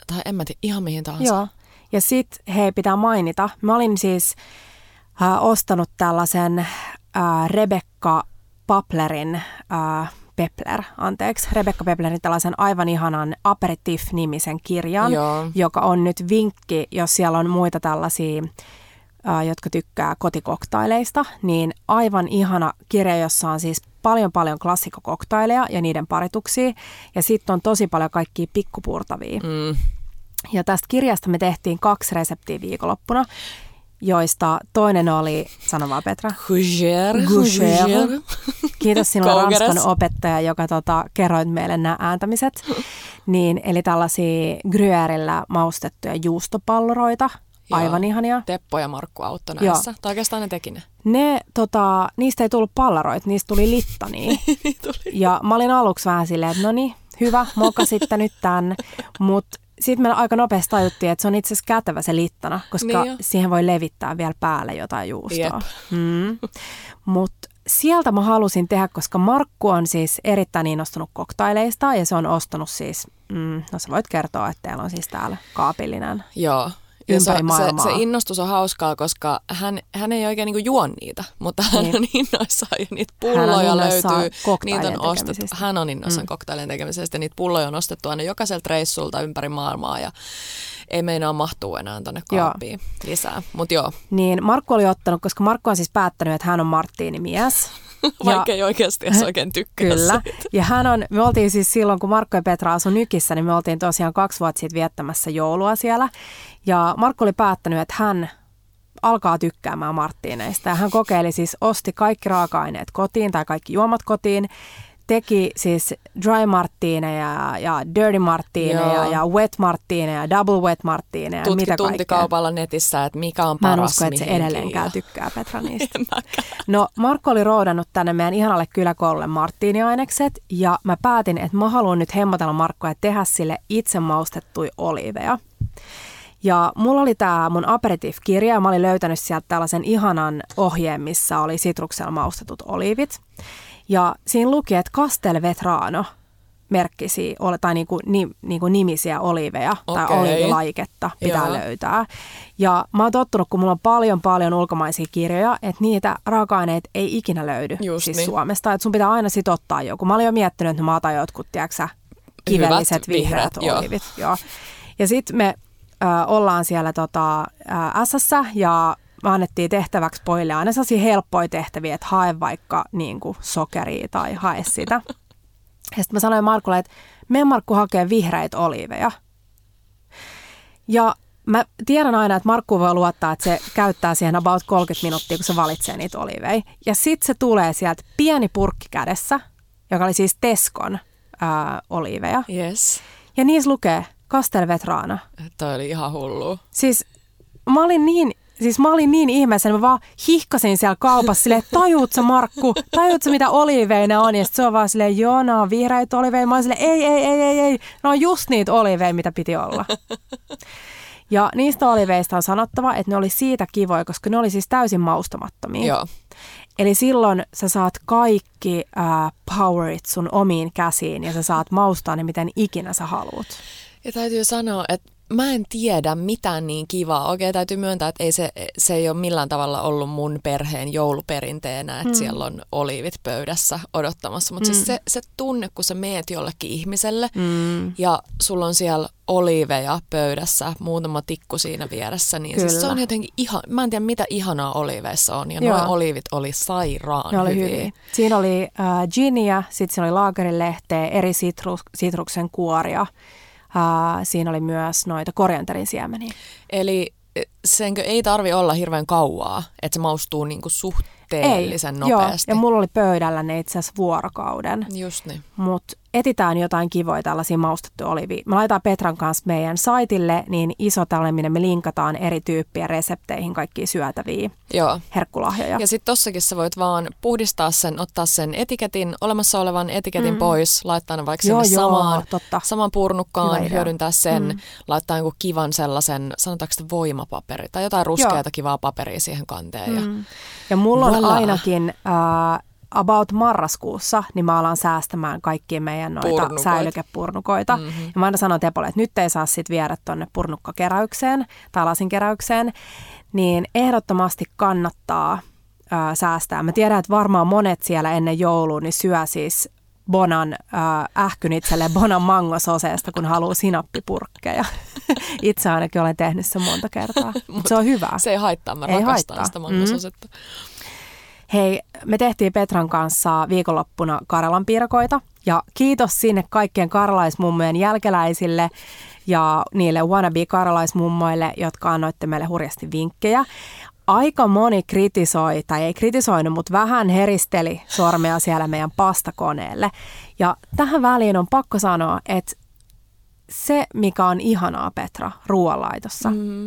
tai en mä tiedä, ihan mihin tahansa. Joo. Ja sitten hei, pitää mainita, mä olin siis äh, ostanut tällaisen äh, Rebecca Paplerin, äh, Pepler, anteeksi, Rebecca Peplerin tällaisen aivan ihanan Aperitif-nimisen kirjan, Joo. joka on nyt vinkki, jos siellä on muita tällaisia äh, jotka tykkää kotikoktaileista, niin aivan ihana kirja, jossa on siis paljon paljon klassikokoktaileja ja niiden parituksia. Ja sitten on tosi paljon kaikkia pikkupurtavia. Mm. Ja tästä kirjasta me tehtiin kaksi reseptiä viikonloppuna, joista toinen oli, sano vaan Petra. Gouger. Kiitos sinulle ranskan opettaja, joka tota, kerroit meille nämä ääntämiset. Niin, eli tällaisia Gruyerillä maustettuja juustopalloroita, Joo. Aivan ihania. Teppo ja Markku auttoi näissä. Joo. Tai oikeastaan ne teki ne. Ne, tota, niistä ei tullut pallaroit, niistä tuli littania. [laughs] tuli. Ja mä olin aluksi vähän silleen, että no niin, hyvä, moka sitten nyt tämän. Mutta sitten me aika nopeasti tajuttiin, että se on itse asiassa kätevä se littana, koska niin siihen voi levittää vielä päälle jotain juustoa. Mm. Mutta sieltä mä halusin tehdä, koska Markku on siis erittäin innostunut koktaileista ja se on ostanut siis, mm, no sä voit kertoa, että teillä on siis täällä kaapillinen. Joo, se, se, se innostus on hauskaa, koska hän, hän ei oikein niin juo niitä, mutta hän niin. on innoissaan ja niitä pulloja löytyy. Niitä on ostettu. Hän on innoissaan mm. koktailien tekemisestä ja niitä pulloja on ostettu aina jokaiselta reissulta ympäri maailmaa ja ei meinaa mahtuu enää tuonne kaappiin joo. lisää. Mut joo. Niin, Markku oli ottanut, koska Markku on siis päättänyt, että hän on Marttiini mies. [laughs] Vaikka ei oikeasti edes oikein tykkää Kyllä. Siitä. Ja hän on, me oltiin siis silloin, kun Markku ja Petra asui Nykissä, niin me oltiin tosiaan kaksi vuotta sitten viettämässä joulua siellä. Ja Markku oli päättänyt, että hän alkaa tykkäämään Marttiineista. Ja hän kokeili siis, osti kaikki raaka-aineet kotiin tai kaikki juomat kotiin teki siis dry martineja ja dirty martineja ja wet martineja ja double wet martineja Tutki mitä tuntikaupalla netissä, että mikä on paras Mä en usko, että se edelleenkään ja... tykkää Petra [laughs] niistä. no Markko oli roodannut tänne meidän ihanalle kyläkoululle marttiiniainekset ja mä päätin, että mä haluan nyt hemmotella Markkoa ja tehdä sille itse maustettui oliiveja. Ja mulla oli tämä mun aperitif-kirja ja mä olin löytänyt sieltä tällaisen ihanan ohjeen, missä oli sitruksella maustetut oliivit. Ja siinä luki, että Castelvetrano merkkisiä tai niinku, ni, niinku nimisiä oliveja okay. tai oliivilaiketta pitää Joo. löytää. Ja mä oon tottunut, kun mulla on paljon paljon ulkomaisia kirjoja, että niitä raaka-aineita ei ikinä löydy Just siis niin. Suomesta. Että sun pitää aina sit ottaa joku. Mä olin jo miettinyt, että mä otan jotkut, tiedätkö kivelliset Hyvät, vihreät, vihreät olivit. Joo. Ja sitten me ö, ollaan siellä tota, SS ja me annettiin tehtäväksi pojille aina sellaisia helppoja tehtäviä, että hae vaikka niin kuin sokeria tai hae sitä. [laughs] Ja sitten mä sanoin Markulle, että me Markku hakee vihreitä oliiveja. Ja mä tiedän aina, että Markku voi luottaa, että se käyttää siihen about 30 minuuttia, kun se valitsee niitä oliiveja. Ja sitten se tulee sieltä pieni purkki kädessä, joka oli siis Teskon ää, oliiveja. Yes. Ja niissä lukee Castelvetrana. Toi oli ihan hullu. Siis mä olin niin siis mä olin niin ihmeessä, että mä vaan hihkasin siellä kaupassa silleen, tajuut sä Markku, tajuut sä mitä oliveina on? Ja sit se on vaan silleen, joo, nämä on vihreitä oliveja. Mä olin silleen, ei, ei, ei, ei, ei, ne on just niitä oliveja, mitä piti olla. Ja niistä oliveista on sanottava, että ne oli siitä kivoja, koska ne oli siis täysin maustamattomia. Joo. Eli silloin sä saat kaikki äh, powerit sun omiin käsiin ja sä saat maustaa ne miten ikinä sä haluat. Ja täytyy sanoa, että mä en tiedä mitään niin kivaa. Oikein täytyy myöntää, että ei se, se ei ole millään tavalla ollut mun perheen jouluperinteenä, että mm. siellä on oliivit pöydässä odottamassa. Mutta siis mm. siis se, se tunne, kun sä meet jollekin ihmiselle mm. ja sulla on siellä oliiveja pöydässä, muutama tikku siinä vieressä, niin siis se on jotenkin ihan, mä en tiedä mitä ihanaa oliiveissa on, ja nuo oliivit oli sairaan ne oli hyviä. hyviä. Siinä oli äh, ginia, sitten siinä oli laagerilehteä, eri sitrus, sitruksen kuoria, Siinä oli myös noita korianterin siemeniä. Eli e, senkö ei tarvi olla hirveän kauaa, että se maustuu niinku suhteellisen ei, nopeasti. Joo, ja mulla oli pöydällä ne itse asiassa vuorokauden. Just niin. Mutta etitään jotain kivoja tällaisia maustettuja olivia. Me laitetaan Petran kanssa meidän saitille niin iso tällainen, minne me linkataan eri tyyppiä resepteihin kaikkia syötäviä Joo. herkkulahjoja. Ja sitten tossakin sä voit vaan puhdistaa sen, ottaa sen etiketin, olemassa olevan etiketin mm. pois, laittaa ne vaikka joo, sinne joo, samaan, totta. samaan purnukkaan, hyödyntää sen, mm. laittaa joku kivan sellaisen, sanotaanko sitä voimapaperi tai jotain ruskeata kivaa paperia siihen kanteen. Mm. Ja, ja mulla on ainakin... Äh, about marraskuussa, niin mä alan säästämään kaikkia meidän noita Purnukoit. säilykepurnukoita. Mm-hmm. Ja mä aina sanon Tepolle, että nyt ei saa sit viedä tonne purnukkakeräykseen tai lasinkeräykseen, niin ehdottomasti kannattaa ö, säästää. Mä tiedän, että varmaan monet siellä ennen joulua niin syö siis Bonan äh, ähkyn itselle Bonan mangososeesta, kun haluaa sinappipurkkeja. [laughs] Itse ainakin olen tehnyt sen monta kertaa. [laughs] Mutta se on hyvä. Se ei haittaa, mä ei rakastan haittaa. sitä mangososetta. Mm. Hei, me tehtiin Petran kanssa viikonloppuna Karalan piirakoita ja kiitos sinne kaikkien karalaismummojen jälkeläisille ja niille wannabe karalaismummoille, jotka annoitte meille hurjasti vinkkejä. Aika moni kritisoi, tai ei kritisoinut, mutta vähän heristeli sormea siellä meidän pastakoneelle. Ja tähän väliin on pakko sanoa, että se, mikä on ihanaa Petra ruoanlaitossa, mm.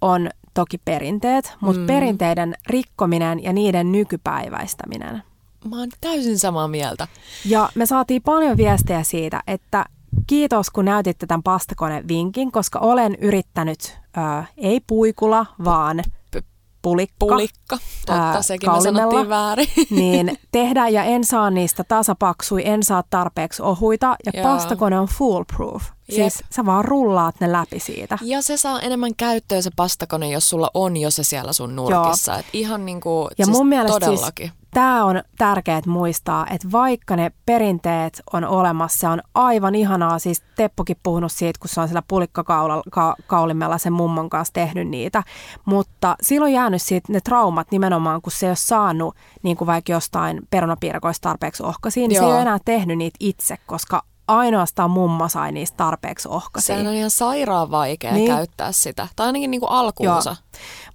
on toki perinteet, mutta mm. perinteiden rikkominen ja niiden nykypäiväistäminen. Mä oon täysin samaa mieltä. Ja me saatiin paljon viestejä siitä, että kiitos kun näytitte tämän pastakonevinkin, koska olen yrittänyt, äh, ei puikula, vaan pulikka. Pulikka, totta, ää, sekin me sanottiin väärin. [laughs] Niin [laughs] tehdä ja en saa niistä tasapaksui, en saa tarpeeksi ohuita ja Joo. pastakone on foolproof. Jep. Siis sä vaan rullaat ne läpi siitä. Ja se saa enemmän käyttöä se pastakone, jos sulla on jo se siellä sun nurkissa. Et ihan niinku, ja siis mun mielestä siis todellakin. Siis tämä on tärkeää muistaa, että vaikka ne perinteet on olemassa, se on aivan ihanaa. Siis Teppokin puhunut siitä, kun se on sillä pulikkakaulimella sen mummon kanssa tehnyt niitä. Mutta silloin jäänyt siitä ne traumat nimenomaan, kun se ei ole saanut niin kuin vaikka jostain perunapiirakoista tarpeeksi ohkaisiin, niin Joo. se ei ole enää tehnyt niitä itse, koska ainoastaan mumma sai niistä tarpeeksi ohkaisia. Se on ihan sairaan vaikea niin. käyttää sitä, tai ainakin niin kuin alkuunsa.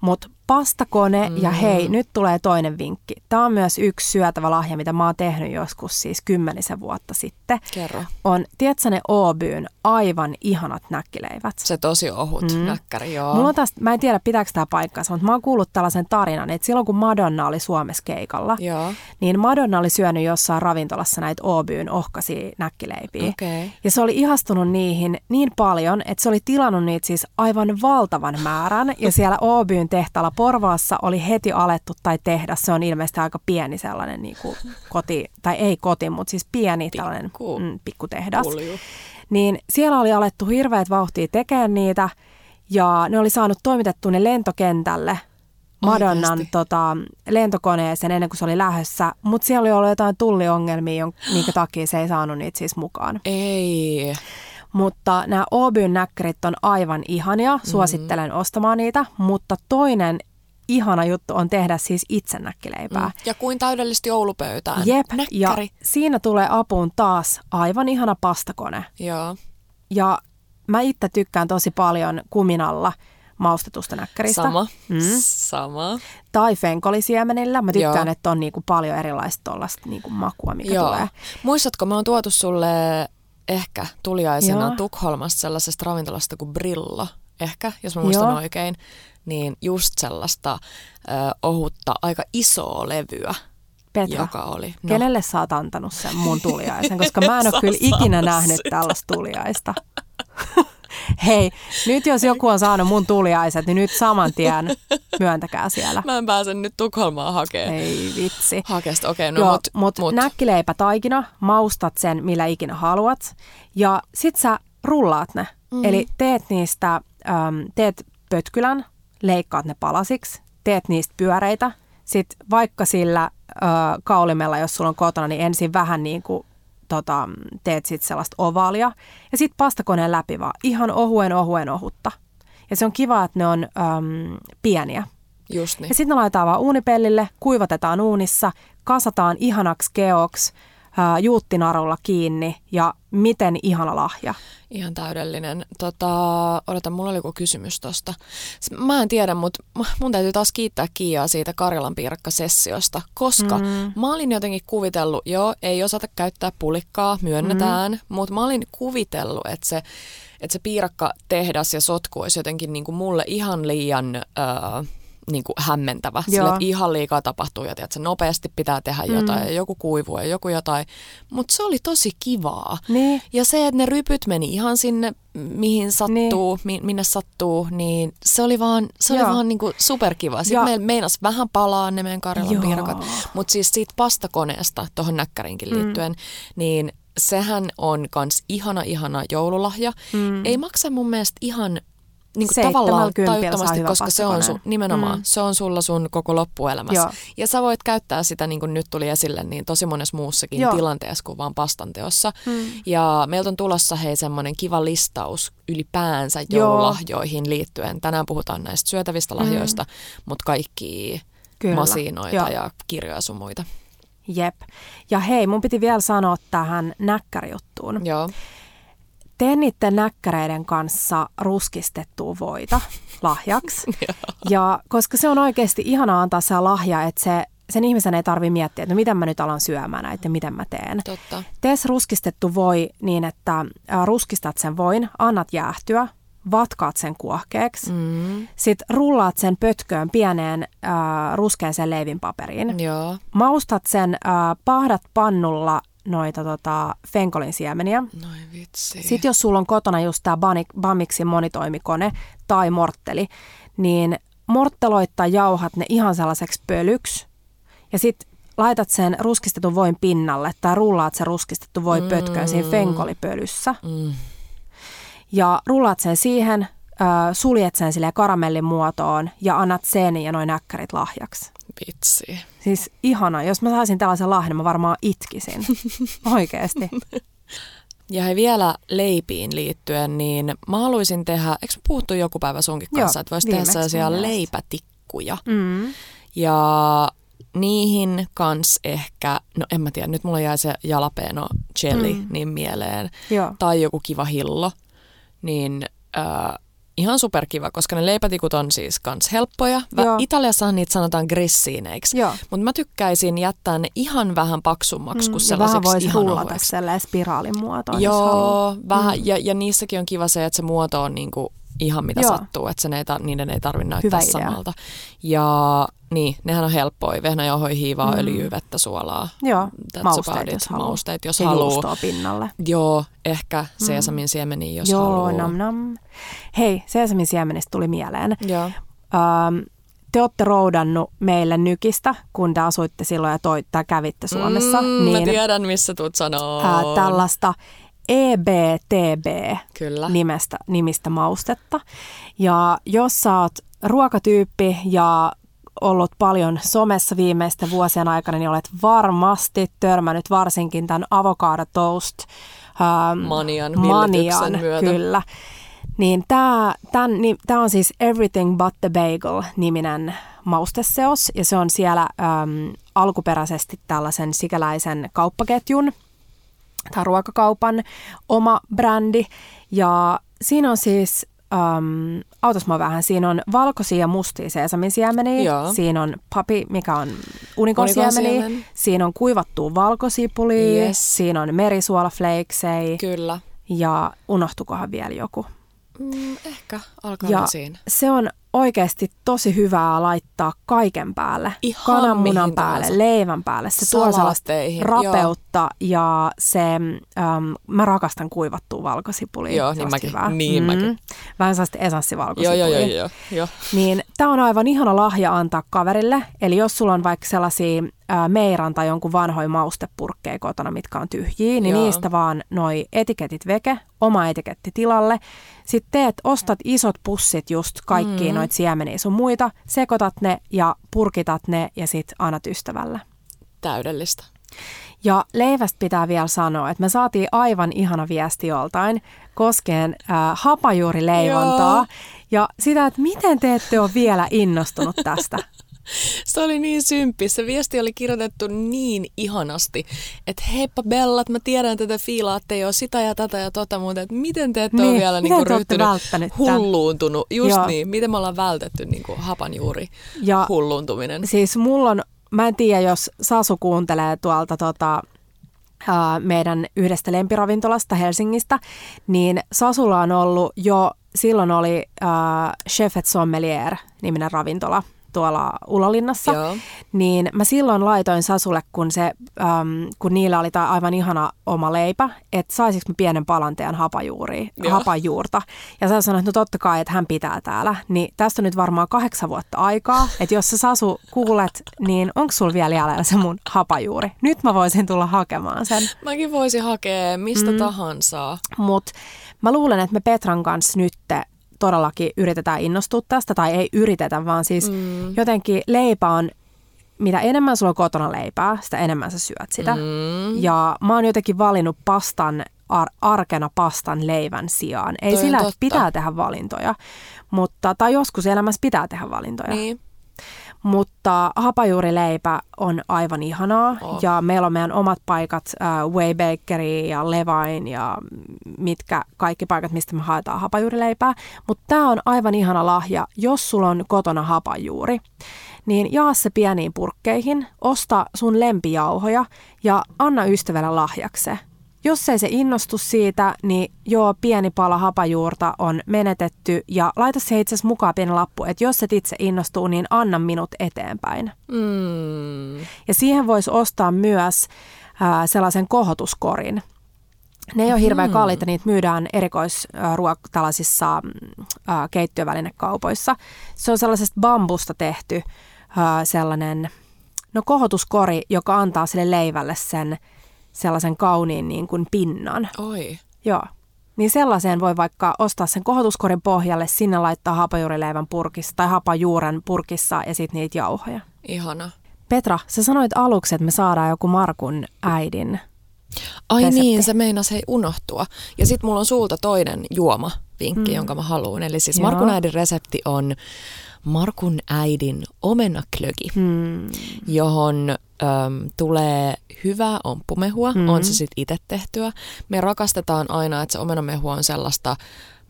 Mutta pastakone mm. ja hei, nyt tulee toinen vinkki. Tämä on myös yksi syötävä lahja, mitä mä oon tehnyt joskus siis kymmenisen vuotta sitten. Kerro. On, tiedätkö ne Obyyn aivan ihanat näkkileivät? Se tosi ohut mm. näkkäri, joo. Mulla on tästä, mä en tiedä pitääkö tämä paikkansa, mutta mä oon kuullut tällaisen tarinan, että silloin kun Madonna oli Suomessa keikalla, joo. niin Madonna oli syönyt jossain ravintolassa näitä Obyyn ohkaisia näkkileipiä. Okay. Ja se oli ihastunut niihin niin paljon, että se oli tilannut niitä siis aivan valtavan määrän. Ja [laughs] siellä Obyyn tehtaalla Porvaassa oli heti alettu tai tehdä, se on ilmeisesti aika pieni sellainen niin kuin koti, tai ei koti, mutta siis pieni Pikku. tällainen mm, pikkutehdas. Pulju. Niin siellä oli alettu hirveät vauhtia tekemään niitä ja ne oli saanut toimitettua ne lentokentälle Madonnan tota, lentokoneeseen ennen kuin se oli lähdössä, mutta siellä oli ollut jotain tulliongelmia, minkä takia se ei saanut niitä siis mukaan. Ei. Mutta nämä Obyn näkkärit on aivan ihania, suosittelen mm. ostamaan niitä, mutta toinen ihana juttu on tehdä siis itse näkkileipää. Mm. Ja kuin täydellisesti joulupöytään. Jep, Näkkäri. ja siinä tulee apuun taas aivan ihana pastakone. Joo. Ja mä itse tykkään tosi paljon kuminalla maustetusta näkkäristä. Sama, mm. sama. Tai fenkolisiemenillä. Mä tykkään, Joo. että on niinku paljon erilaista niinku makua, mikä Joo. tulee. Muistatko, me on tuotu sulle ehkä tuliaisena Joo. Tukholmasta sellaisesta ravintolasta kuin Brillo, ehkä, jos mä muistan Joo. oikein, niin just sellaista ö, ohutta, aika isoa levyä, Petra, joka oli. No. kenelle sä oot antanut sen mun tuliaisen? Koska mä en ole kyllä ikinä nähnyt sitä. tällaista tuliaista. [laughs] Hei, nyt jos joku on saanut mun tuliaiset, niin nyt saman tien myöntäkää siellä. Mä en pääse nyt Tukholmaan hakemaan. Ei vitsi. Hakeesta, okei, okay, no Joo, mut, mut, mut. näkkileipä taikina, maustat sen millä ikinä haluat ja sit sä rullaat ne. Mm. Eli teet niistä, äm, teet pötkylän, leikkaat ne palasiksi, teet niistä pyöreitä. Sitten vaikka sillä ö, kaulimella, jos sulla on kotona, niin ensin vähän niin kuin tota, teet sit sellaista ovaalia. Ja sitten pastakoneen läpi vaan ihan ohuen ohuen ohutta. Ja se on kiva, että ne on äm, pieniä. Just niin. Ja sitten ne laitetaan vaan uunipellille, kuivatetaan uunissa, kasataan ihanaksi keoksi, ää, juuttinarulla kiinni ja miten ihana lahja. Ihan täydellinen. Tota, odota, mulla oli joku kysymys tosta. Mä en tiedä, mutta mun täytyy taas kiittää Kiiaa siitä Karjalan piirakkasessiosta, koska mm. mä olin jotenkin kuvitellut, joo, ei osata käyttää pulikkaa, myönnetään, mm. mutta mä olin kuvitellut, että se, että se piirakka tehdas ja sotku olisi jotenkin niin kuin mulle ihan liian... Öö, niin kuin hämmentävä. Sille, että ihan liikaa tapahtuu ja tiedätkö, nopeasti pitää tehdä jotain mm. ja joku kuivuu ja joku jotain. Mutta se oli tosi kivaa. Niin. Ja se, että ne rypyt meni ihan sinne, mihin sattuu, niin. mi- minne sattuu, niin se oli vaan, se oli vaan niinku superkiva. Sitten meillä meinas vähän palaa ne meidän Karjalan piirakat. Mutta siis siitä pastakoneesta, tuohon näkkärinkin liittyen, mm. niin sehän on kans ihana, ihana joululahja. Mm. Ei maksa mun mielestä ihan niin kuin tavallaan tajuttomasti, koska se on sun, nimenomaan, mm. se on sulla sun koko loppuelämässä. Joo. Ja sä voit käyttää sitä, niin kuin nyt tuli esille, niin tosi monessa muussakin Joo. tilanteessa kuin vaan pastanteossa. Mm. Ja meiltä on tulossa hei semmoinen kiva listaus ylipäänsä joululahjoihin liittyen. Tänään puhutaan näistä syötävistä lahjoista, mm. mutta kaikki Kyllä. masinoita Joo. ja kirjoja sun muita. Jep. Ja hei, mun piti vielä sanoa tähän näkkärijuttuun. Joo tee niiden näkkäreiden kanssa ruskistettua voita lahjaksi. [laughs] ja koska se on oikeasti ihana antaa se lahja, että se, sen ihmisen ei tarvi miettiä, että no miten mä nyt alan syömään näitä ja miten mä teen. Totta. Tee ruskistettu voi niin, että ruskistat sen voin, annat jäähtyä, vatkaat sen kuohkeeksi, mm. sitten rullaat sen pötköön pieneen äh, ruskeaseen leivinpaperiin. Joo. Maustat sen, äh, pahdat pannulla noita tota, fenkolin siemeniä. Noin vitsi. Sitten jos sulla on kotona just tämä Bamixin monitoimikone tai mortteli, niin mortteloittaa jauhat ne ihan sellaiseksi pölyksi. Ja sitten laitat sen ruskistetun voin pinnalle tai rullaat sen ruskistettu voi pötköön mm. siinä fenkolipölyssä. Mm. Ja rullaat sen siihen, äh, suljet sen sille karamellin muotoon ja annat sen ja noin näkkärit lahjaksi. Vitsi. Siis ihana. Jos mä saisin tällaisen lahden, mä varmaan itkisin. [laughs] Oikeesti. Ja he vielä leipiin liittyen, niin mä haluaisin tehdä, eikö puhuttu joku päivä sunkin kanssa, Joo, että voisi tehdä sellaisia leipätikkuja. Mm. Ja niihin kans ehkä, no en mä tiedä, nyt mulla jäi se jalapeno jelly mm. niin mieleen. Joo. Tai joku kiva hillo. Niin äh, ihan superkiva, koska ne leipätikut on siis kans helppoja. Joo. Italiassahan niitä sanotaan gressiineiksi, mutta mä tykkäisin jättää ne ihan vähän paksummaksi mm, kuin sellaiseksi vähän ihan rullata spiraalin muotoon. Joo, vähän, mm. ja, ja niissäkin on kiva se, että se muoto on niinku ihan mitä Joo. sattuu, että sen ei tar- niiden ei tarvitse näyttää Hyvä samalta. Ja niin, nehän on helppoja. Vehnäjauhoi, hiivaa, mm. öljyä, vettä, suolaa. Joo, That's mausteet, jos haluaa. Mausteet, jos haluaa. pinnalle. Joo, ehkä mm. seesamin siemeniä, jos Joo, haluaa. nam nam. Hei, seesamin siemenistä tuli mieleen. Joo. Um, te olette roudannut meille nykistä, kun te asuitte silloin ja toi, tai kävitte Suomessa. Mm, niin, mä tiedän, missä tuut sanoo. Ää, tällaista EBTB Kyllä. Nimestä, nimistä maustetta. Ja jos sä oot ruokatyyppi ja ollut paljon somessa viimeisten vuosien aikana, niin olet varmasti törmännyt varsinkin tämän avocado toast ähm, manian, manian myötä. kyllä. Niin tämä niin, on siis Everything But the Bagel-niminen mausteseos, ja se on siellä äm, alkuperäisesti tällaisen sikäläisen kauppaketjun tai ruokakaupan oma brändi. Ja siinä on siis um, autos mä vähän. Siinä on valkoisia ja mustia seesaminsiemeniä. Siinä on papi, mikä on unikonsiemeniä. Siinä on kuivattua valkosipulia. Yes. Siinä on merisuolaflakesei. Kyllä. Ja unohtukohan vielä joku? Mm, ehkä alkaa ja siinä. Se on oikeasti tosi hyvää laittaa kaiken päälle. Ihan Kananmunan päälle, tahansa. leivän päälle. Se tuo sellaista rapeutta ja se, äm, mä rakastan kuivattua valkosipulia. Joo, niin mäkin. hyvää. Niin mäkin. Vähän sellaista Joo, esanssivalkosipulia. joo, joo, joo, joo. Niin tämä on aivan ihana lahja antaa kaverille. Eli jos sulla on vaikka sellaisia ää, meiran tai jonkun vanhoja maustepurkkeja kotona, mitkä on tyhjiä, niin Joo. niistä vaan noi etiketit veke, oma etiketti tilalle. Sitten teet, ostat isot pussit just kaikkiin mm. noita siemeniä sun muita, sekoitat ne ja purkitat ne ja sit annat ystävälle. Täydellistä. Ja leivästä pitää vielä sanoa, että me saatiin aivan ihana viesti joltain koskien äh, hapajuurileivontaa Joo. ja sitä, että miten te ette ole vielä innostunut tästä. [laughs] [laughs] Se oli niin symppis. Se viesti oli kirjoitettu niin ihanasti, että heippa Bellat, mä tiedän, että te fiilaatte jo sitä ja tätä ja tota, mutta että miten te ette Niin, ole vielä niinku olette ryhtynyt hulluuntunut. Just Joo. niin, miten me ollaan vältetty niinku hapanjuuri Ja hulluuntuminen. siis mulla on, mä en tiedä, jos Sasu kuuntelee tuolta tota, meidän yhdestä lempiravintolasta Helsingistä, niin Sasulla on ollut jo, silloin oli ää, Chef et Sommelier niminen ravintola tuolla Ulolinnassa. Joo. Niin mä silloin laitoin Sasulle, kun, se, äm, kun niillä oli tää aivan ihana oma leipä, että saisinko mä pienen palan teidän hapajuuria, Joo. hapajuurta. Ja sä sanoit, että no totta kai, että hän pitää täällä. Niin tästä on nyt varmaan kahdeksan vuotta aikaa, että jos sä Sasu kuulet, niin onko sulla vielä jäljellä se mun hapajuuri? Nyt mä voisin tulla hakemaan sen. Mäkin voisin hakea mistä mm. tahansa. Mutta mä luulen, että me Petran kanssa nyt todellakin yritetään innostua tästä, tai ei yritetä, vaan siis mm. jotenkin leipä on, mitä enemmän sulla on kotona leipää, sitä enemmän sä syöt sitä. Mm. Ja mä oon jotenkin valinnut pastan, ar- arkena pastan leivän sijaan. Ei Toi sillä, että pitää tehdä valintoja, mutta, tai joskus elämässä pitää tehdä valintoja. Niin. Mutta hapajuurileipä on aivan ihanaa Oh. ja meillä on meidän omat paikat, äh, Way Bakery ja Levain ja mitkä kaikki paikat, mistä me haetaan hapajuurileipää. Mutta tämä on aivan ihana lahja, jos sulla on kotona hapajuuri. Niin jaa se pieniin purkkeihin, osta sun lempijauhoja ja anna ystävälle lahjaksi se. Jos ei se innostu siitä, niin joo, pieni pala hapajuurta on menetetty ja laita se itse asiassa mukaan pieni lappu, että jos et itse innostuu, niin anna minut eteenpäin. Mm. Ja siihen voisi ostaa myös ää, sellaisen kohotuskorin. Ne ei ole hirveän kalliita, niitä myydään erikoisruok tällaisissa mm, ää, keittiövälinekaupoissa. Se on sellaisesta bambusta tehty ää, sellainen, no kohotuskori, joka antaa sille leivälle sen sellaisen kauniin niin kuin pinnan. Oi. Joo. Niin sellaiseen voi vaikka ostaa sen kohotuskorin pohjalle, sinne laittaa hapajuurileivän purkissa tai hapajuuren purkissa ja sitten niitä jauhoja. Ihana. Petra, sä sanoit aluksi, että me saadaan joku Markun äidin. Ai resepti. niin, se meinas ei unohtua. Ja sitten mulla on sulta toinen juoma vinkki, mm. jonka mä haluan. Eli siis Joo. Markun äidin resepti on Markun äidin omenaklöki, Hmm. johon äm, tulee hyvää omppumehua, mm. on se sitten itse tehtyä. Me rakastetaan aina, että se omenamehu on sellaista,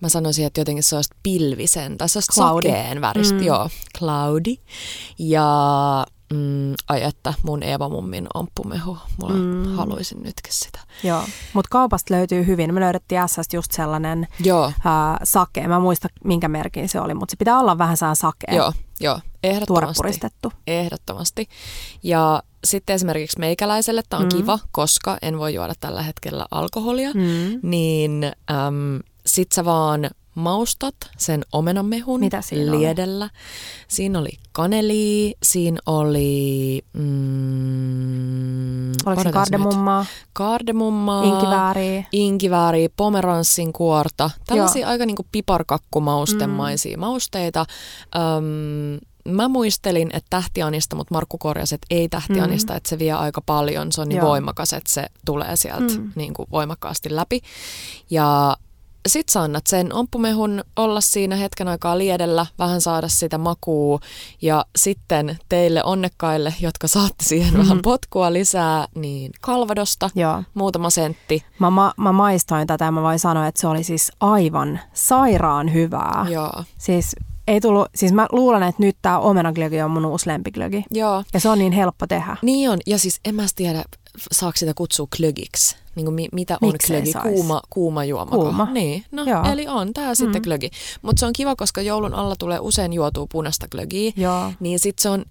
mä sanoisin, että jotenkin sellaista pilvisen tai sellaista Cloudy. sakeen väristä, mm. joo, cloudy. Ja mm, ai että mun Eeva-mummin omppumehu, mulla mm. haluaisin nytkin sitä. Joo, mutta kaupasta löytyy hyvin. Me löydettiin SS just sellainen Joo, ää, sake. Mä muista, minkä merkin se oli, mutta se pitää olla vähän saa sakea. joo, joo, ehdottomasti. Ehdottomasti. Ja sitten esimerkiksi meikäläiselle tämä on mm. kiva, koska en voi juoda tällä hetkellä alkoholia, Mm. niin äm, sit sä vaan maustat sen omenamehun Mitä siinä oli? liedellä. Siinä oli kaneli, siinä oli... Mm, Oliko se nyt. kardemummaa, Kardemummaa. inkivääriä? inkivääriä, pomeranssin kuorta, tällaisia aika niinku piparkakkumaustemaisia mm. mausteita. Öm, mä muistelin, että tähtianista, mutta Markku korjasi, että ei tähtianista, mm. että se vie aika paljon. Se on niin Joo. voimakas, että se tulee sieltä Mm. mm. niin kuin voimakkaasti läpi. Ja sit sä annat sen omppumehun olla siinä hetken aikaa liedellä, vähän saada sitä makuu ja sitten teille onnekkaille, jotka saatte siihen mm-hmm. vähän potkua lisää, niin kalvadosta, Joo. muutama sentti. Mä, ma- mä maistoin tätä ja mä voin sanoa, että se oli siis aivan sairaan hyvää. Joo. Siis ei tullut, siis mä luulen, että nyt tämä omenaglögi on mun uusi lempiglögi. Joo. Ja se on niin helppo tehdä. Niin on, ja siis en mä tiedä, saako sitä kutsua klögiksi. Niin kuin mi- mitä on Miksei klögi? sais? Kuuma, kuuma juoma. Kuuma. Niin, no Joo. eli on tää sitten Mm. klögi. Mutta se on kiva, koska joulun alla tulee usein juotua punaista klögiä. Joo. Niin sit se on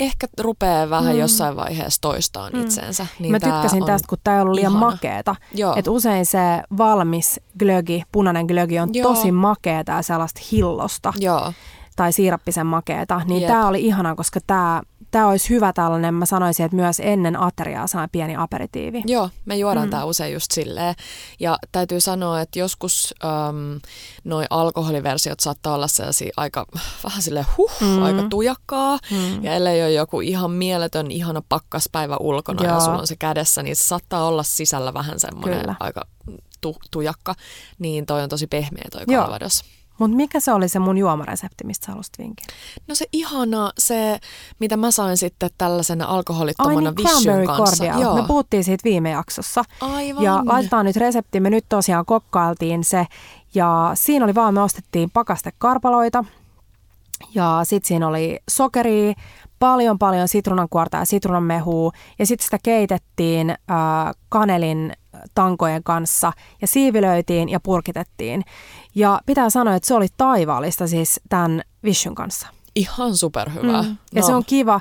ehkä rupeaa vähän Mm. jossain vaiheessa toistaan Mm. itseensä. Niin Mä tykkäsin on, tästä, kun tämä ei ollut liian ihana. makeeta. Joo. Et usein se valmis glögi, punainen glögi on Joo. tosi makeeta ja sellaista hillosta Joo, tai siirappisen makeeta. Niin Jep. tämä oli ihanaa, koska tämä tämä olisi hyvä tällainen, mä sanoisin, että myös ennen ateriaa saa pieni aperitiivi. Joo, me juodaan Mm. tämä usein just silleen. Ja täytyy sanoa, että joskus äm, noi alkoholiversiot saattaa olla sellaisia aika [laughs] vähän sille huh, Mm. aika tujakkaa. Mm. Ja ellei ole joku ihan mieletön, ihana pakkaspäivä ulkona Joo. ja sulla on se kädessä, niin se saattaa olla sisällä vähän semmoinen aika tu, tujakka. Niin toi on tosi pehmeä toi Joo. Mutta mikä se oli se mun juomaresepti, mistä sä halusit vinkin? No se ihana, se mitä mä sain sitten tällaisena Ai alkoholittomana niin, Vishyn cranberry kanssa. cordial. Me puhuttiin siitä viime jaksossa. Aivan. Ja laitetaan nyt resepti. Me nyt tosiaan kokkailtiin se. Ja siinä oli vaan, me ostettiin pakastekarpaloita. Ja sitten siinä oli sokeria, paljon paljon sitruunankuorta ja sitruunanmehua. Ja sitten sitä keitettiin äh, kanelin tankojen kanssa ja siivilöitiin ja purkitettiin. Ja pitää sanoa, että se oli taivaallista siis tämän Vishyn kanssa. Ihan superhyvää. Mm. Ja se on kiva.